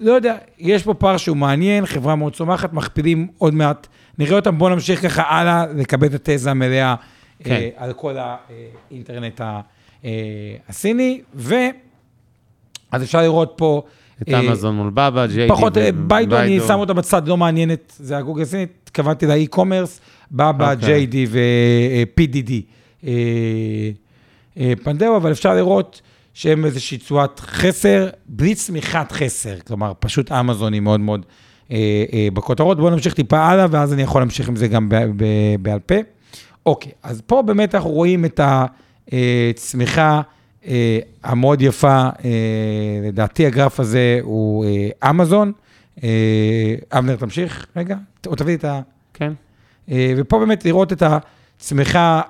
לא יודע, יש פה פער שהוא מעניין, חברה מאוד צומחת, מכפילים עוד מעט, נראה אותם, בואו נמשיך ככה הלאה, לקבל את התזה המלאה כן. אה, על כל האינטרנט ה- אה, הסיני, ו... אז אפשר לראות פה... את אה, אמזון מול בבא, ג'יי פחות, אה, ביידו, אני שם אותה בצד, לא מעניינת, זה הגוגל סינית, התכוונתי לאי-קומרס, בבא, אוקיי. JD ו-PDD. פנדאו, אבל אפשר לראות שהם איזושהי תשואת חסר, בלי צמיחת חסר, כלומר, פשוט אמזון היא מאוד מאוד אה, אה, בכותרות. בואו נמשיך טיפה הלאה, ואז אני יכול להמשיך עם זה גם ב- ב- בעל פה. אוקיי, אז פה באמת אנחנו רואים את הצמיחה אה, המאוד יפה, אה, לדעתי הגרף הזה הוא אה, אמזון. אה, אבנר, תמשיך רגע, או תביא את ה... כן. אה, ופה באמת לראות את הצמיחה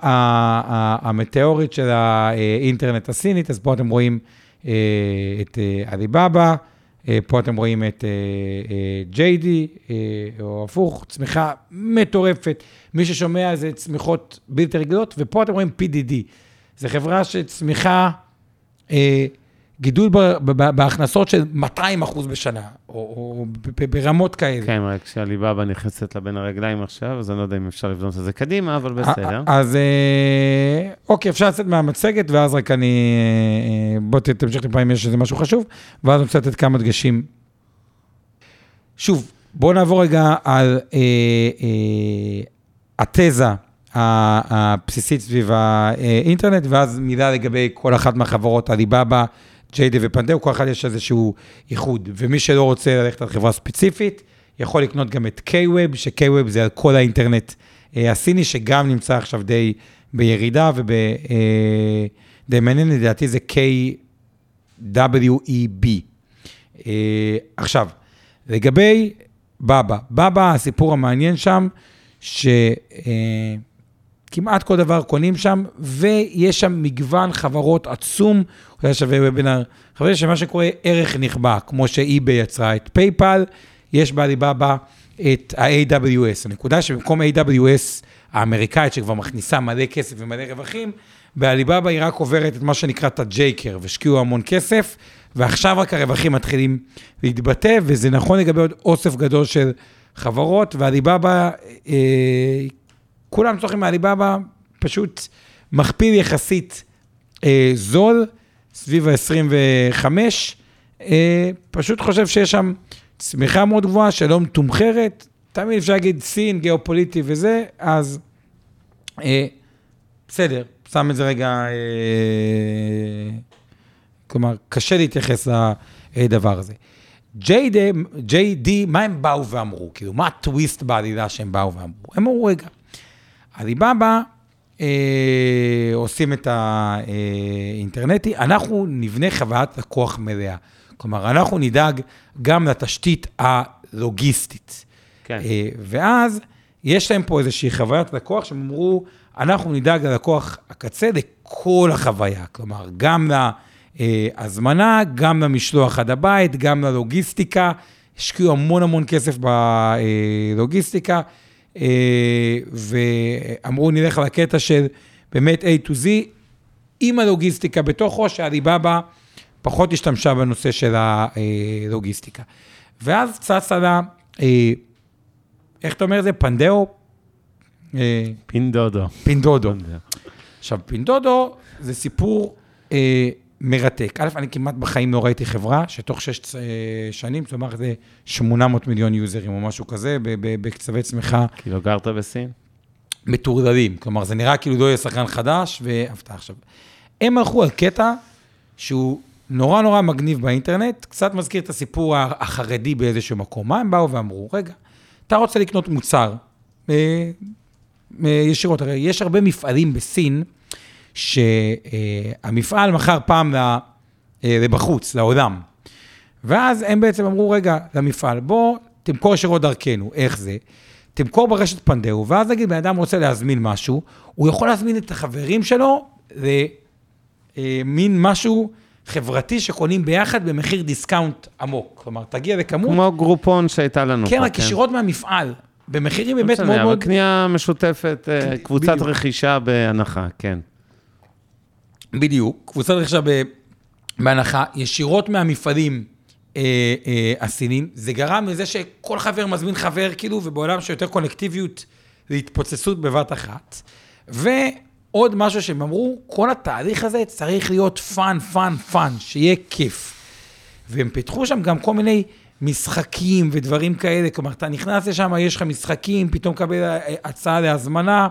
המטאורית של האינטרנט הסינית, אז פה אתם רואים אה, את אה, עליבאבא, אה, פה אתם רואים את ג'יידי, או הפוך, צמיחה מטורפת. מי ששומע זה צמיחות בלתי רגילות, ופה אתם רואים PDD. זו חברה שצמיחה, אה, גידול בהכנסות של 200 אחוז בשנה, או, או ברמות כאלה. כן, רק שעליבאבא נכנסת לה בין הרגליים עכשיו, אז אני לא יודע אם אפשר לבנות את זה קדימה, אבל בסדר. אז אה, אוקיי, אפשר לצאת מהמצגת, ואז רק אני... אה, בוא תמשיך אם יש איזה משהו חשוב, ואז אני רוצה לתת כמה דגשים. שוב, בואו נעבור רגע על אה, אה, התזה הבסיסית סביב האינטרנט, ואז מילה לגבי כל אחת מהחברות, עליבאבא, ג'יידה ופנדאו, כל אחד יש איזשהו איחוד. ומי שלא רוצה ללכת על חברה ספציפית, יכול לקנות גם את K-Web, ש-K-Web זה על כל האינטרנט אה, הסיני, שגם נמצא עכשיו די בירידה, ודי מעניין, לדעתי זה K-W-E-B. אה, עכשיו, לגבי בבא, בבא, הסיפור המעניין שם, שכמעט כל דבר קונים שם, ויש שם מגוון חברות עצום, אולי שווה וובינר, חברים שמה שקורה ערך נכבה, כמו שאי-ביי יצרה את פייפל, יש בעליבאבא את ה-AWS. הנקודה שבמקום AWS האמריקאית, שכבר מכניסה מלא כסף ומלא רווחים, בעליבאבא היא רק עוברת את מה שנקרא את הג'ייקר, והשקיעו המון כסף, ועכשיו רק הרווחים מתחילים להתבטא, וזה נכון לגבי עוד אוסף גדול של חברות, ועליבאבא, אה, כולם צורכים מעליבאבא, פשוט מכפיל יחסית אה, זול, סביב ה-25, אה, פשוט חושב שיש שם צמיחה מאוד גבוהה שלא מתומחרת, תמיד אפשר להגיד סין, גיאופוליטי וזה, אז אה, בסדר, שם את זה רגע, אה, כלומר, קשה להתייחס לדבר הזה. JD, JD, מה הם באו ואמרו? כאילו, מה הטוויסט בעלילה שהם באו ואמרו? הם אמרו, רגע, עליבאבא אה, עושים את האינטרנטי, אנחנו נבנה חוויית לקוח מלאה. כלומר, אנחנו נדאג גם לתשתית הלוגיסטית. כן. אה, ואז יש להם פה איזושהי חוויית לקוח שהם אמרו, אנחנו נדאג ללקוח הקצה לכל החוויה. כלומר, גם להזמנה, גם למשלוח עד הבית, גם ללוגיסטיקה. השקיעו המון המון כסף בלוגיסטיקה, אה, ואמרו, נלך על הקטע של באמת A to Z, עם הלוגיסטיקה בתוכו, שעליבאבא פחות השתמשה בנושא של הלוגיסטיקה. ואז צץ לה, אה, איך אתה אומר את זה? פנדאו? אה, פינדודו. פינדודו. עכשיו, פינדודו זה סיפור אה, מרתק. א', אני כמעט בחיים לא ראיתי חברה שתוך שש אה, שנים, זה 800 מיליון יוזרים או משהו כזה, ב- ב- בקצבי צמיחה כי לא גרת בסין? מטורללים. כלומר, זה נראה כאילו לא יהיה שחקן חדש והפתעה. עכשיו, הם הלכו על קטע שהוא נורא נורא מגניב באינטרנט, קצת מזכיר את הסיפור החרדי באיזשהו מקום. מה הם באו ואמרו? רגע, אתה רוצה לקנות מוצר, אה, אה, ישירות, הרי יש הרבה מפעלים בסין, שהמפעל מכר פעם אה, לבחוץ, לעולם. ואז הם בעצם אמרו, רגע, למפעל, בוא תמכור ישירות דרכנו, איך זה? תמכור ברשת פנדאו, ואז נגיד בן אדם רוצה להזמין משהו, הוא יכול להזמין את החברים שלו למין משהו חברתי שקונים ביחד במחיר discount עמוק. כלומר, תגיע לכמות, כמו Groupon שהייתה לנו כן, רק ישירות מהמפעל, במחירים באמת לא מאוד משנה, מאוד... אבל קנייה משותפת, אה, קבוצת. רכישה בהנחה, כן. בדיוק, קבוצת רכישה ב- בהנחה, ישירות מהמפעלים אה, אה, הסינים, זה גרם לזה שכל חבר מזמין חבר, כאילו, ובעולם של יותר קונקטיביות להתפוצצות בבת אחת. ועוד משהו שהם אמרו, כל התהליך הזה צריך להיות fun, fun, fun, שיהיה כיף. והם פיתחו שם גם כל מיני משחקים ודברים כאלה, כלומר, אתה נכנס לשם, יש לך משחקים, פתאום מקבל אה, הצעה להזמנה.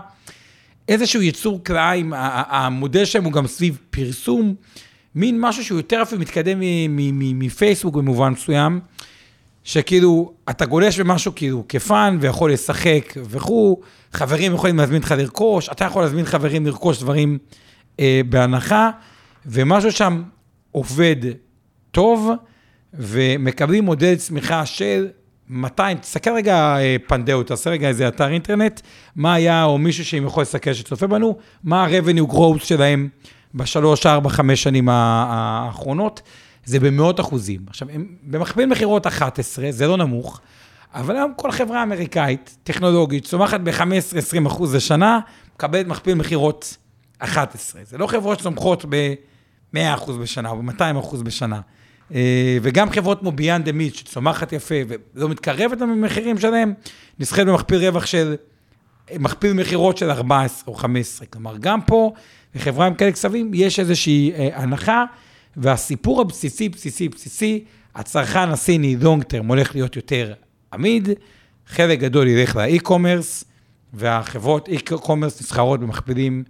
איזשהו יצור כלאיים, המודל שלהם הוא גם סביב פרסום, מין משהו שהוא יותר אפילו מתקדם מפייסבוק במובן מסוים, שכאילו, אתה גולש במשהו כאילו כפאן ויכול לשחק וכו', חברים יכולים להזמין אותך לרכוש, אתה יכול להזמין חברים לרכוש דברים אה, בהנחה, ומשהו שם עובד טוב, ומקבלים מודל צמיחה של 200, תסתכל רגע אה, פנדאו, תעשה רגע איזה אתר אינטרנט, מה היה, או מישהו שאם יכול לסתכל שצופה בנו, מה ה-revenue growth שלהם בשלוש, ארבע, חמש שנים האחרונות, זה במאות אחוזים. עכשיו, הם במכפיל מכירות 11, זה לא נמוך, אבל היום כל חברה אמריקאית, טכנולוגית, צומחת ב-15-20 אחוז לשנה, מקבלת מכפיל מכירות 11. זה לא חברות שצומחות ב-100 אחוז בשנה או ב-200 אחוז בשנה. אה, וגם חברות כמו ביאנד אמית, שצומחת יפה ולא מתקרבת למחירים שלהם, נסחרת במכפיל רווח של, מכפיל מכירות של 14 או 15. כלומר, גם פה, בחברה עם כאלה כספים, יש איזושהי אה, הנחה, והסיפור הבסיסי, בסיסי, בסיסי, הצרכן הסיני, long term, הולך להיות יותר עמיד, חלק גדול ילך ל e-commerce, והחברות e-commerce נסחרות במכפילים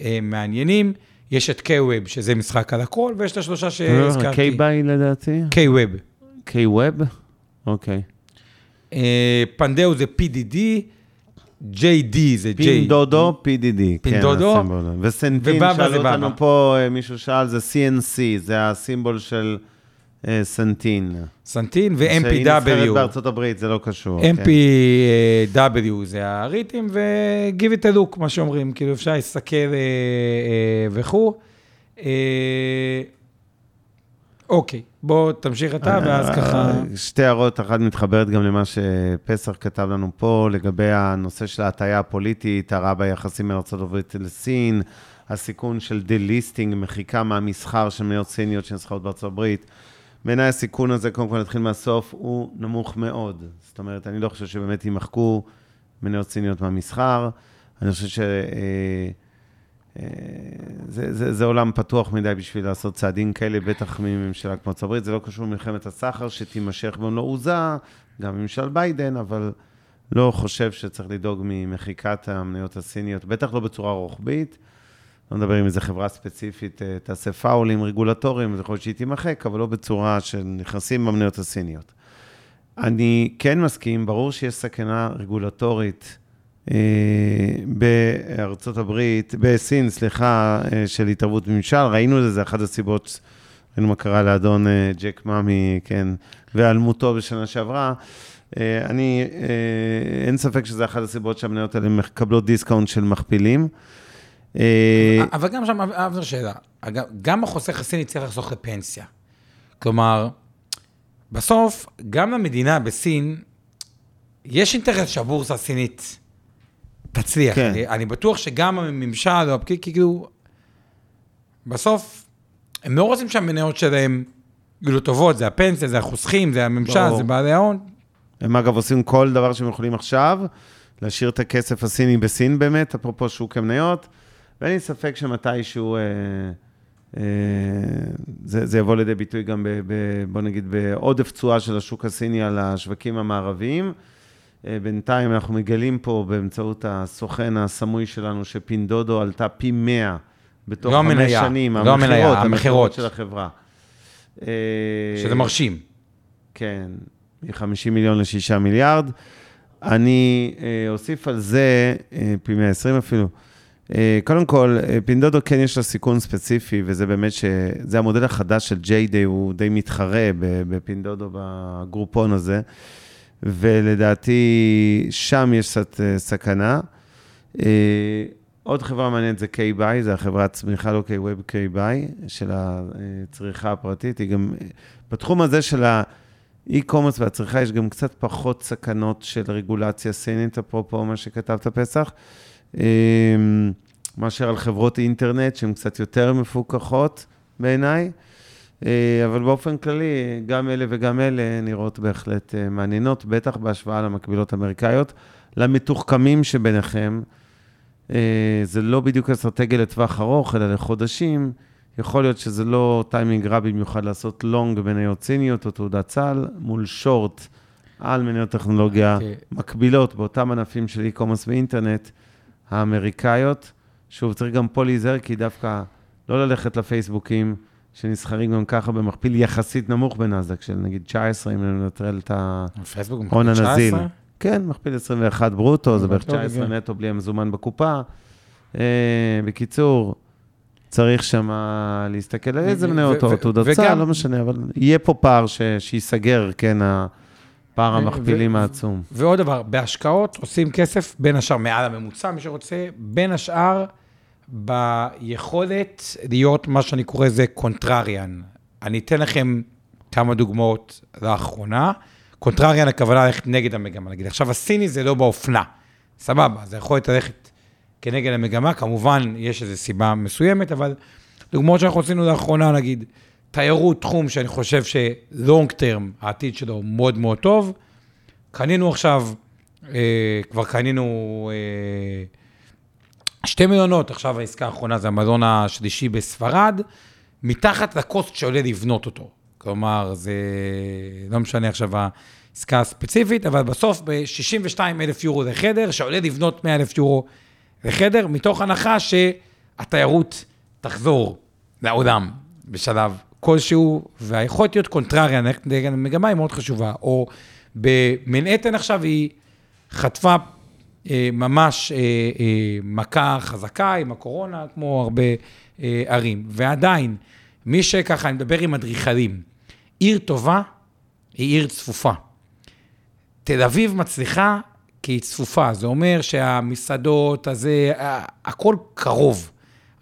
אה, מעניינים. יש את K-Web, שזה משחק על הכל, ויש את השלושה שהזכרתי. K-Buy לדעתי? K-Web. K-Web? אוקיי. אה, פנדאו זה PDD, JD זה J. פינדודו, PDD. פינדודו. כן. וסנטין, ובבא שאל זה אותנו. פה, אה, מישהו שאל, זה CNC, זה הסימבול של אה, סנטין. סנטין שהיא נסחרת ו-MPW. בארצות הברית, זה לא קשור. כן. MPW זה הריטים, ו-Give it a look, מה שאומרים, כאילו אפשר להסתכל אה, אה, וכו'. אה, אוקיי, בוא תמשיך אתה, ואז ככה... אה, שתי הערות, אחת מתחברת גם למה שפסח כתב לנו פה, לגבי הנושא של ההטייה הפוליטית, הרעה ביחסים בין ארה"ב לסין, הסיכון של delisting, מחיקה מהמסחר של מניות סיניות שנסחרות בארצות הברית. בעיניי הסיכון הזה, קודם כל נתחיל מהסוף, הוא נמוך מאוד. זאת אומרת, אני לא חושב שבאמת יימחקו מניות סיניות מהמסחר. אני חושב ש... אה, אה, זה, זה, זה עולם פתוח מדי בשביל לעשות צעדים כאלה, בטח מממשלה כמו ארצות הברית. זה לא קשור למלחמת הסחר שתימשך במלוא עוזה, גם ממשל ביידן, אבל לא חושב שצריך לדאוג ממחיקת המניות הסיניות, בטח לא בצורה רוחבית. לא מדבר עם איזה חברה ספציפית, אה, תעשה פאולים רגולטוריים, זה יכול להיות שהיא תימחק, אבל לא בצורה שנכנסים במניות הסיניות. אני כן מסכים, ברור שיש סכנה רגולטורית אה, בארצות הברית, בסין, סליחה, אה, של התערבות ממשל. ראינו את זה, זה אחת הסיבות, ראינו מה קרה לאדון ג'ק מא, כן, והיעלמותו בשנה שעברה. אני, אין ספק שזה אחת הסיבות שהמניות האלה מקבלות discount של מכפילים. אבל גם שם, זו שאלה, גם החוסך הסיני צריך לחסוך לפנסיה. כלומר, בסוף, גם למדינה בסין, יש אינטרס שהבורסה הסינית תצליח. כן. אני, אני בטוח שגם הממשל, או הפקיד, כאילו, בסוף, הם לא רוצים שהמניות שלהם יהיו טובות, זה הפנסיה, זה החוסכים, זה הממשל, ברור. זה בעלי ההון. הם אגב עושים כל דבר שהם יכולים עכשיו, להשאיר את הכסף הסיני בסין באמת, אפרופו שוק המניות, ואין לי ספק שמתישהו אה, אה, זה, זה יבוא לידי ביטוי גם, ב, ב, בוא נגיד, בעודף תשואה של השוק הסיני על השווקים המערביים. אה, בינתיים אנחנו מגלים פה באמצעות הסוכן הסמוי שלנו, שפינדודו עלתה פי 100 בתוך לא חמש המניה, שנים. לא המניה. המכירות של החברה. אה, שזה מרשים. כן, מ-50 מיליון ל-6 מיליארד. אני אה, אוסיף על זה, אה, פי 120 אפילו. אה, קודם כל, אה, פינדודו כן יש לה סיכון ספציפי, וזה באמת שזה המודל החדש של ג'יי-דיי, הוא די מתחרה בפינדודו בגרופון הזה, ולדעתי שם יש קצת אה, סכנה. עוד חברה מעניינת זה K-Buy, זה החברת צמיחה, לא K-Web, K-Buy, של הצריכה הפרטית. היא גם, בתחום הזה של האי-קומרס והצריכה, יש גם קצת פחות סכנות של רגולציה סינית, אפרופו מה שכתבת פסח, מאשר על חברות אינטרנט שהן קצת יותר מפוקחות בעיניי. אה, אבל באופן כללי, גם אלה וגם אלה נראות בהחלט אה, מעניינות, בטח בהשוואה למקבילות אמריקאיות. למתוחכמים שביניכם, אה, זה לא בדיוק אסטרטגיה לטווח ארוך, אלא לחודשים. יכול להיות שזה לא טיימינג רע במיוחד לעשות לונג מניות ציניות או תעודת סל מול שורט על מניות טכנולוגיה אוקיי. מקבילות באותם ענפים של e-commerce ואינטרנט האמריקאיות. שוב, צריך גם פה להיזהר, כי דווקא לא ללכת לפייסבוקים, שנסחרים גם ככה במכפיל יחסית נמוך בנאסדק, של נגיד 19, אם ננטרל את ה... פייסבוק הון מכפיל הנזיל. 19? כן, מכפיל 21 ברוטו, זה בערך לא 19 בגלל. נטו בלי המזומן בקופה. אה, בקיצור, צריך שם להסתכל על איזה מניות או תעודות וגם- לא משנה, אבל יהיה פה פער שייסגר, כן, הפער ו- המכפילים העצום. ועוד דבר, בהשקעות עושים כסף, בין השאר מעל הממוצע, מי שרוצה, בין השאר ביכולת להיות מה שאני קורא לזה קונטרריאן. אני אתן לכם כמה דוגמאות לאחרונה. קונטרריאן הכוונה ללכת נגד המגמה, נגיד. עכשיו, הסיני זה לא באופנה, סבבה, זה יכול ללכת כנגד המגמה, כמובן, יש איזו סיבה מסוימת, אבל דוגמאות שאנחנו עשינו לאחרונה, נגיד, תיירות, תחום שאני חושב שלונג טרם, העתיד שלו מאוד מאוד טוב. קנינו עכשיו, אה, כבר קנינו אה, שתי מלונות, עכשיו העסקה האחרונה זה המלון השלישי בספרד, מתחת לקוסט שעולה לבנות אותו. כלומר, זה לא משנה עכשיו העסקה הספציפית, אבל בסוף ב-62 אלף יורו לחדר, שעולה לבנות 100 אלף יורו לחדר, מתוך הנחה שהתיירות תחזור לעולם בשלב כלשהו, והיכולת להיות קונטרריה נגד המגמה היא מאוד חשובה. או במנהטן עכשיו היא חטפה אה, ממש אה, אה, מכה חזקה עם הקורונה, כמו הרבה אה, ערים. ועדיין, מי שככה, אני מדבר עם אדריכלים, עיר טובה היא עיר צפופה. תל אביב מצליחה כי היא צפופה, זה אומר שהמסעדות, הזה, הכל קרוב.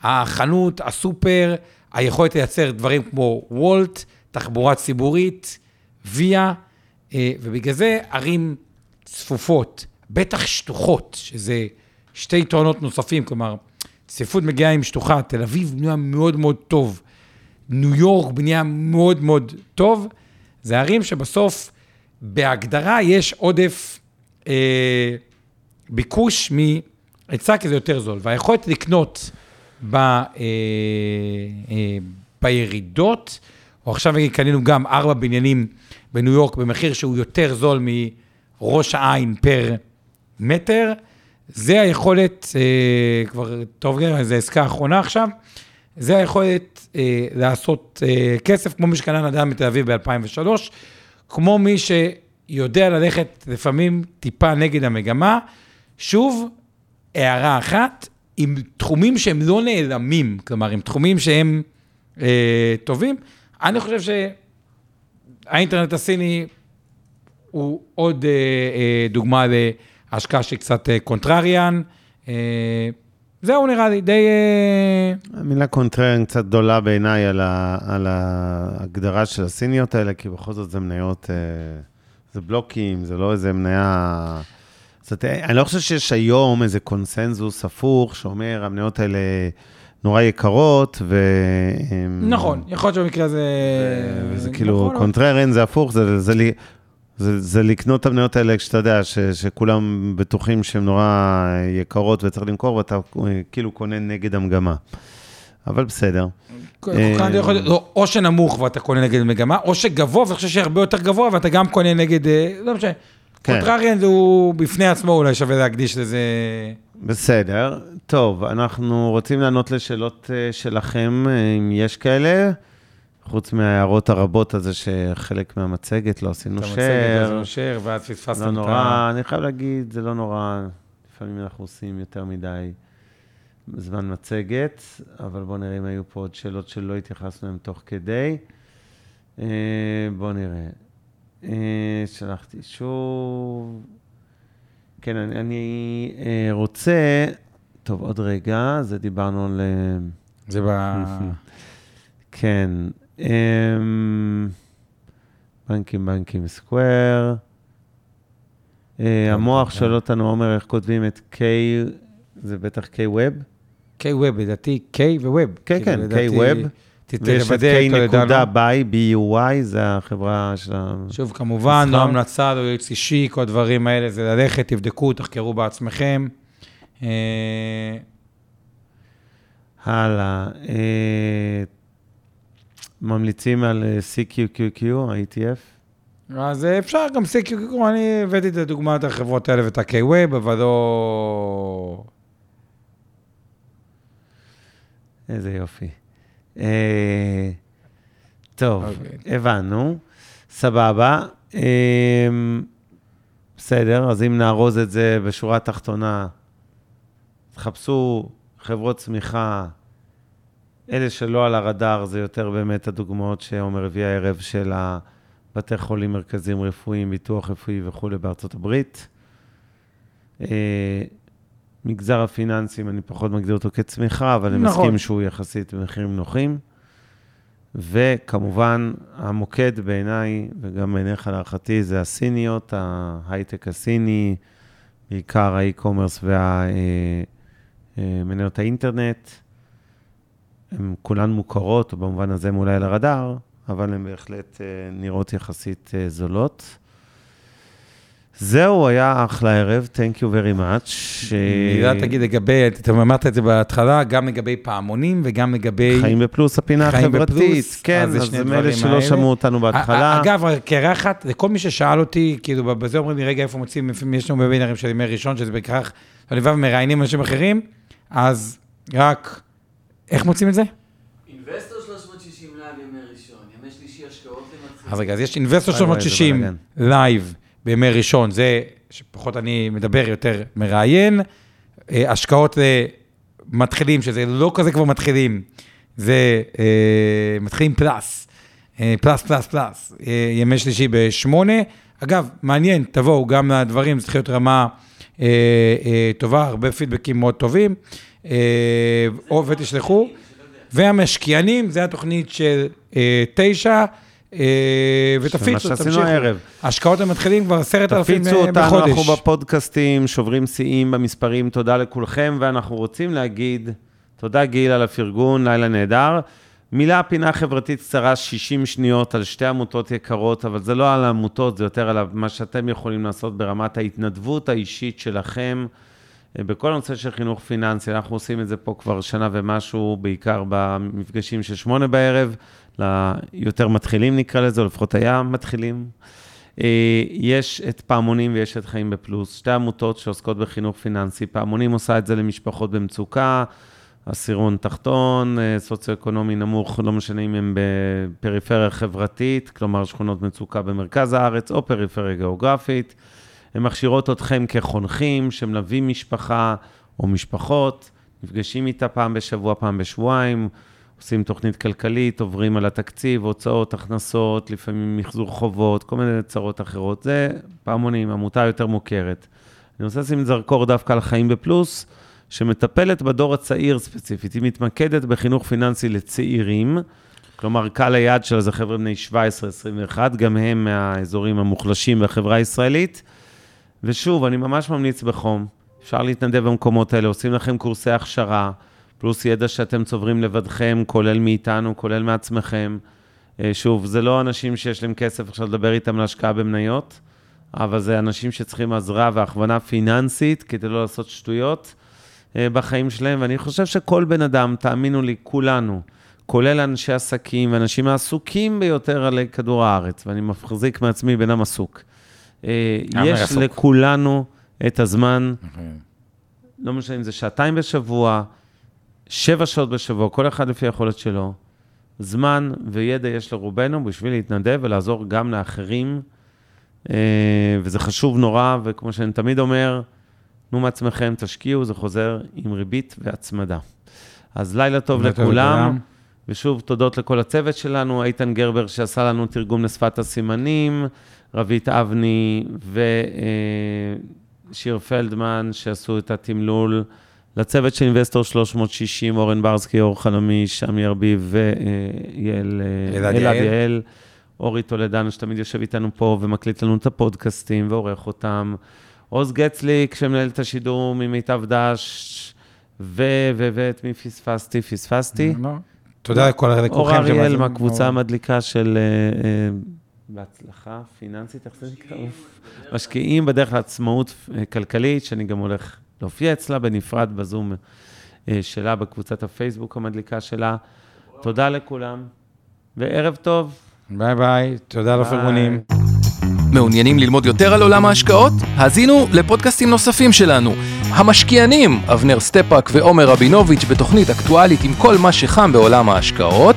החנות, הסופר, היכולת לייצר דברים כמו וולט, תחבורה ציבורית, ויה, אה, ובגלל זה ערים צפופות, בטח שטוחות, שזה שתי יתרונות נוספים, כלומר, צפיפות מגיעה עם שטוחה, תל אביב בנויה מאוד מאוד טוב, ניו יורק בנויה מאוד מאוד טוב, זה ערים שבסוף, בהגדרה, יש עודף אה, ביקוש מהיצע, כי זה יותר זול. והיכולת לקנות ב, אה, אה, בירידות, או עכשיו נגיד קנינו גם ארבע בניינים בניו יורק במחיר שהוא יותר זול מראש העין פר מטר, זה היכולת, אה, כבר, טוב, זו עסקה אחרונה עכשיו, זה היכולת אה, לעשות אה, כסף, כמו מי שקנה נדל"ן בתל אביב ב-2003, כמו מי שיודע ללכת לפעמים טיפה נגד המגמה. שוב, הערה אחת, עם תחומים שהם לא נעלמים, כלומר, עם תחומים שהם אה, טובים. אני חושב שהאינטרנט הסיני הוא עוד אה, אה, דוגמה להשקעה שהיא קצת אה, contrarian. אה, זהו נראה לי, די... אה, המילה contrarian קצת גדולה בעיניי על, על ההגדרה של הסיניות האלה, כי בכל זאת זה מניות, אה, זה בלוקים, זה לא איזה מניה... זאת, אני לא חושב שיש היום איזה קונסנזוס הפוך שאומר, המניות האלה נורא יקרות, ו... נכון, יכול להיות שבמקרה הזה... וזה כאילו, נכון, contrarian זה הפוך, זה, זה, זה, זה, זה לקנות את המניות האלה כשאתה יודע ש, שכולם בטוחים שהן נורא יקרות וצריך למכור, ואתה אה, כאילו קונה נגד המגמה. אבל בסדר. להיות- לא, או שנמוך ואתה קונה נגד מגמה, או שגבוה, ואני חושב שהרבה יותר גבוה, ואתה גם קונה נגד, אה, לא משנה. כן. contrarian הוא בפני עצמו, אולי שווה להקדיש לזה... בסדר. טוב, אנחנו רוצים לענות לשאלות אה, שלכם, אה, אם יש כאלה, חוץ מההערות הרבות הזה שחלק מהמצגת לא עשינו אתה מצגת, אז share. לא share, ואז פספסתם לא את נורא, ה... אני חייב להגיד, זה לא נורא, לפעמים אנחנו עושים יותר מדי זמן מצגת, אבל בואו נראה אם היו פה עוד שאלות שלא התייחסנו להן תוך כדי. אה, בואו נראה. אה, שלחתי שוב. כן, אני, אני אה, רוצה, טוב, עוד רגע, זה דיברנו על... אה, זה ב... [LAUGHS] כן. אמ, בנקים, בנקים, סקוואר. אה, המוח שואל אותנו, עומר, איך כותבים את K, זה בטח K-Web? K-Web, לדעתי K ו-Web. כן, כן, לדעתי- K-Web. ת- ויש את תוודא K אותו נקודה לדענו. ביי, B-U-Y, זה החברה של ה... שוב, כמובן. לא המלצה, לא ייעוץ אישי, כל הדברים האלה, זה ללכת, תבדקו, תחקרו בעצמכם. אה, הלאה. אה, ממליצים על אה, CQQQ, ה-ETF? אז אפשר גם CQQ, אני הבאתי את הדוגמת החברות האלה ואת ה-K-Web, אבל לא... איזה יופי. אה, טוב, אוקיי. הבנו, סבבה. אה, בסדר, אז אם נארוז את זה בשורה התחתונה, תחפשו חברות צמיחה אלה שלא על הרדאר, זה יותר באמת הדוגמאות שעומר הביא הערב של הבתי חולים מרכזיים רפואיים, ביטוח רפואי וכולי בארצות הברית. אה, מגזר הפיננסים, אני פחות מגדיר אותו כצמיחה, אבל אני נכון. מסכים שהוא יחסית במחירים נוחים. וכמובן, המוקד בעיניי, וגם בעיניך להערכתי, זה הסיניות, ההייטק הסיני, בעיקר האי-קומרס והמניות האינטרנט. הן כולן מוכרות, במובן הזה הן אולי על הרדאר, אבל הן בהחלט אה, נראות יחסית אה, זולות. זהו, היה אחלה ערב, Thank you very much. מילה תגיד לגבי, אתה אמרת את זה בהתחלה, גם לגבי פעמונים וגם לגבי... חיים בפלוס, הפינה חיים החברתית. בפלוס, כן, אז זה אז דברים מאלה שלא האלה. שמעו אותנו בהתחלה. אגב, אחת, לכל מי ששאל אותי, כאילו, בזה אומרים לי, רגע, איפה מוצאים, יש לנו בבינרים של ימי ראשון, שזה בכך, לבב מראיינים אנשים אחרים, אז רק, איך מוצאים את זה? אינבסטור 360 לייב ימי ראשון, ימי שלישי השקעות למתחילים. אז רגע, אז יש Investor וואי, וואי, זה 360 בלאגן. Live בימי ראשון, זה שפחות אני מדבר, יותר מראיין. אה, השקעות למתחילים, שזה לא כזה כבר מתחילים, זה אה, מתחילים פלאס, אה, plus, plus, plus, אה, ימי שלישי בשמונה. אגב, מעניין, תבואו גם לדברים, זה צריך להיות רמה אה, אה, טובה, הרבה פידבקים מאוד טובים. אה, או ותשלחו. והמשקיענים, זה התוכנית של אה, תשע, אה, ותפיצו, מה שעשינו תמשיכו. הערב. השקעות המתחילים כבר עשרת אלפים תפיצו אה, אותנו, בחודש. אנחנו בפודקאסטים, שוברים שיאים במספרים, תודה לכולכם, ואנחנו רוצים להגיד, תודה גיל על הפרגון, לילה נהדר. מילה פינה חברתית קצרה, 60 שניות על שתי עמותות יקרות, אבל זה לא על העמותות, זה יותר על מה שאתם יכולים לעשות ברמת ההתנדבות האישית שלכם. אה, בכל הנושא של חינוך פיננסי, אנחנו עושים את זה פה כבר שנה ומשהו, בעיקר במפגשים של שמונה בערב, ליותר מתחילים נקרא לזה, או לפחות היה מתחילים. אה, יש את פעמונים ויש את חיים בפלוס, שתי עמותות שעוסקות בחינוך פיננסי. פעמונים עושה את זה למשפחות במצוקה, עשירון תחתון, אה, סוציו-אקונומי נמוך, לא משנה אם הם בפריפריה חברתית, כלומר שכונות מצוקה במרכז הארץ, או פריפריה גיאוגרפית. הן מכשירות אתכם כחונכים, שמלווים משפחה או משפחות, נפגשים איתה פעם בשבוע, פעם בשבועיים, עושים תוכנית כלכלית, עוברים על התקציב, הוצאות, הכנסות, לפעמים מחזור חובות, כל מיני צרות אחרות. זה פעמונים, עמותה יותר מוכרת. אני רוצה לשים זרקור דווקא על חיים בפלוס, שמטפלת בדור הצעיר ספציפית. היא מתמקדת בחינוך פיננסי לצעירים, כלומר, קהל היעד שלה זה חבר'ה בני 17-21, גם הם מהאזורים המוחלשים בחברה הישראלית. ושוב, אני ממש ממליץ בחום, אפשר להתנדב במקומות האלה, עושים לכם קורסי הכשרה, פלוס ידע שאתם צוברים לבדכם, כולל מאיתנו, כולל מעצמכם. אה, שוב, זה לא אנשים שיש להם כסף עכשיו לדבר איתם להשקעה במניות, אבל זה אנשים שצריכים עזרה והכוונה פיננסית כדי לא לעשות שטויות אה, בחיים שלהם, ואני חושב שכל בן אדם, תאמינו לי, כולנו, כולל אנשי עסקים ואנשים העסוקים ביותר עלי כדור הארץ, ואני מחזיק מעצמי בן אדם עסוק. אה, יש עסוק. לכולנו את הזמן, לא משנה אם זה שעתיים בשבוע, שבע שעות בשבוע, כל אחד לפי היכולת שלו. זמן וידע יש לרובנו בשביל להתנדב ולעזור גם לאחרים, אה, וזה חשוב נורא, וכמו שאני תמיד אומר, תנו מעצמכם, תשקיעו, זה חוזר עם ריבית והצמדה. אז לילה טוב לכולם. לכולם. ושוב, תודות לכל הצוות שלנו, איתן גרבר שעשה לנו תרגום לשפת הסימנים, רבית אבני ושיר פלדמן שעשו את התמלול, לצוות של אינבסטור 360, אורן ברסקי, אור חלמיש, עמי ארביב ויעל אה, אלעד יעל. יעל, אורי טולדנו שתמיד יושב איתנו פה ומקליט לנו את הפודקאסטים ועורך אותם, עוז גצליק שמנהל את השידור ממיטב דש, ו... ו... ואת מי פספסתי? פספסתי. לא. תודה לכל לכולכם. אור אריאל. מהקבוצה המדליקה של אה, אה, בהצלחה פיננסית, איך זה נקרא? משקיעים בדרך לעצמאות כלכלית, שאני גם הולך להופיע אצלה בנפרד בזום אה, שלה, בקבוצת הפייסבוק המדליקה שלה. תודה לכולם, וערב טוב. ביי ביי, תודה על הפרגונים. מעוניינים ללמוד יותר על עולם ההשקעות? האזינו לפודקאסטים נוספים שלנו. המשקיענים, אבנר סטפק ועומר רבינוביץ' בתוכנית אקטואלית עם כל מה שחם בעולם ההשקעות.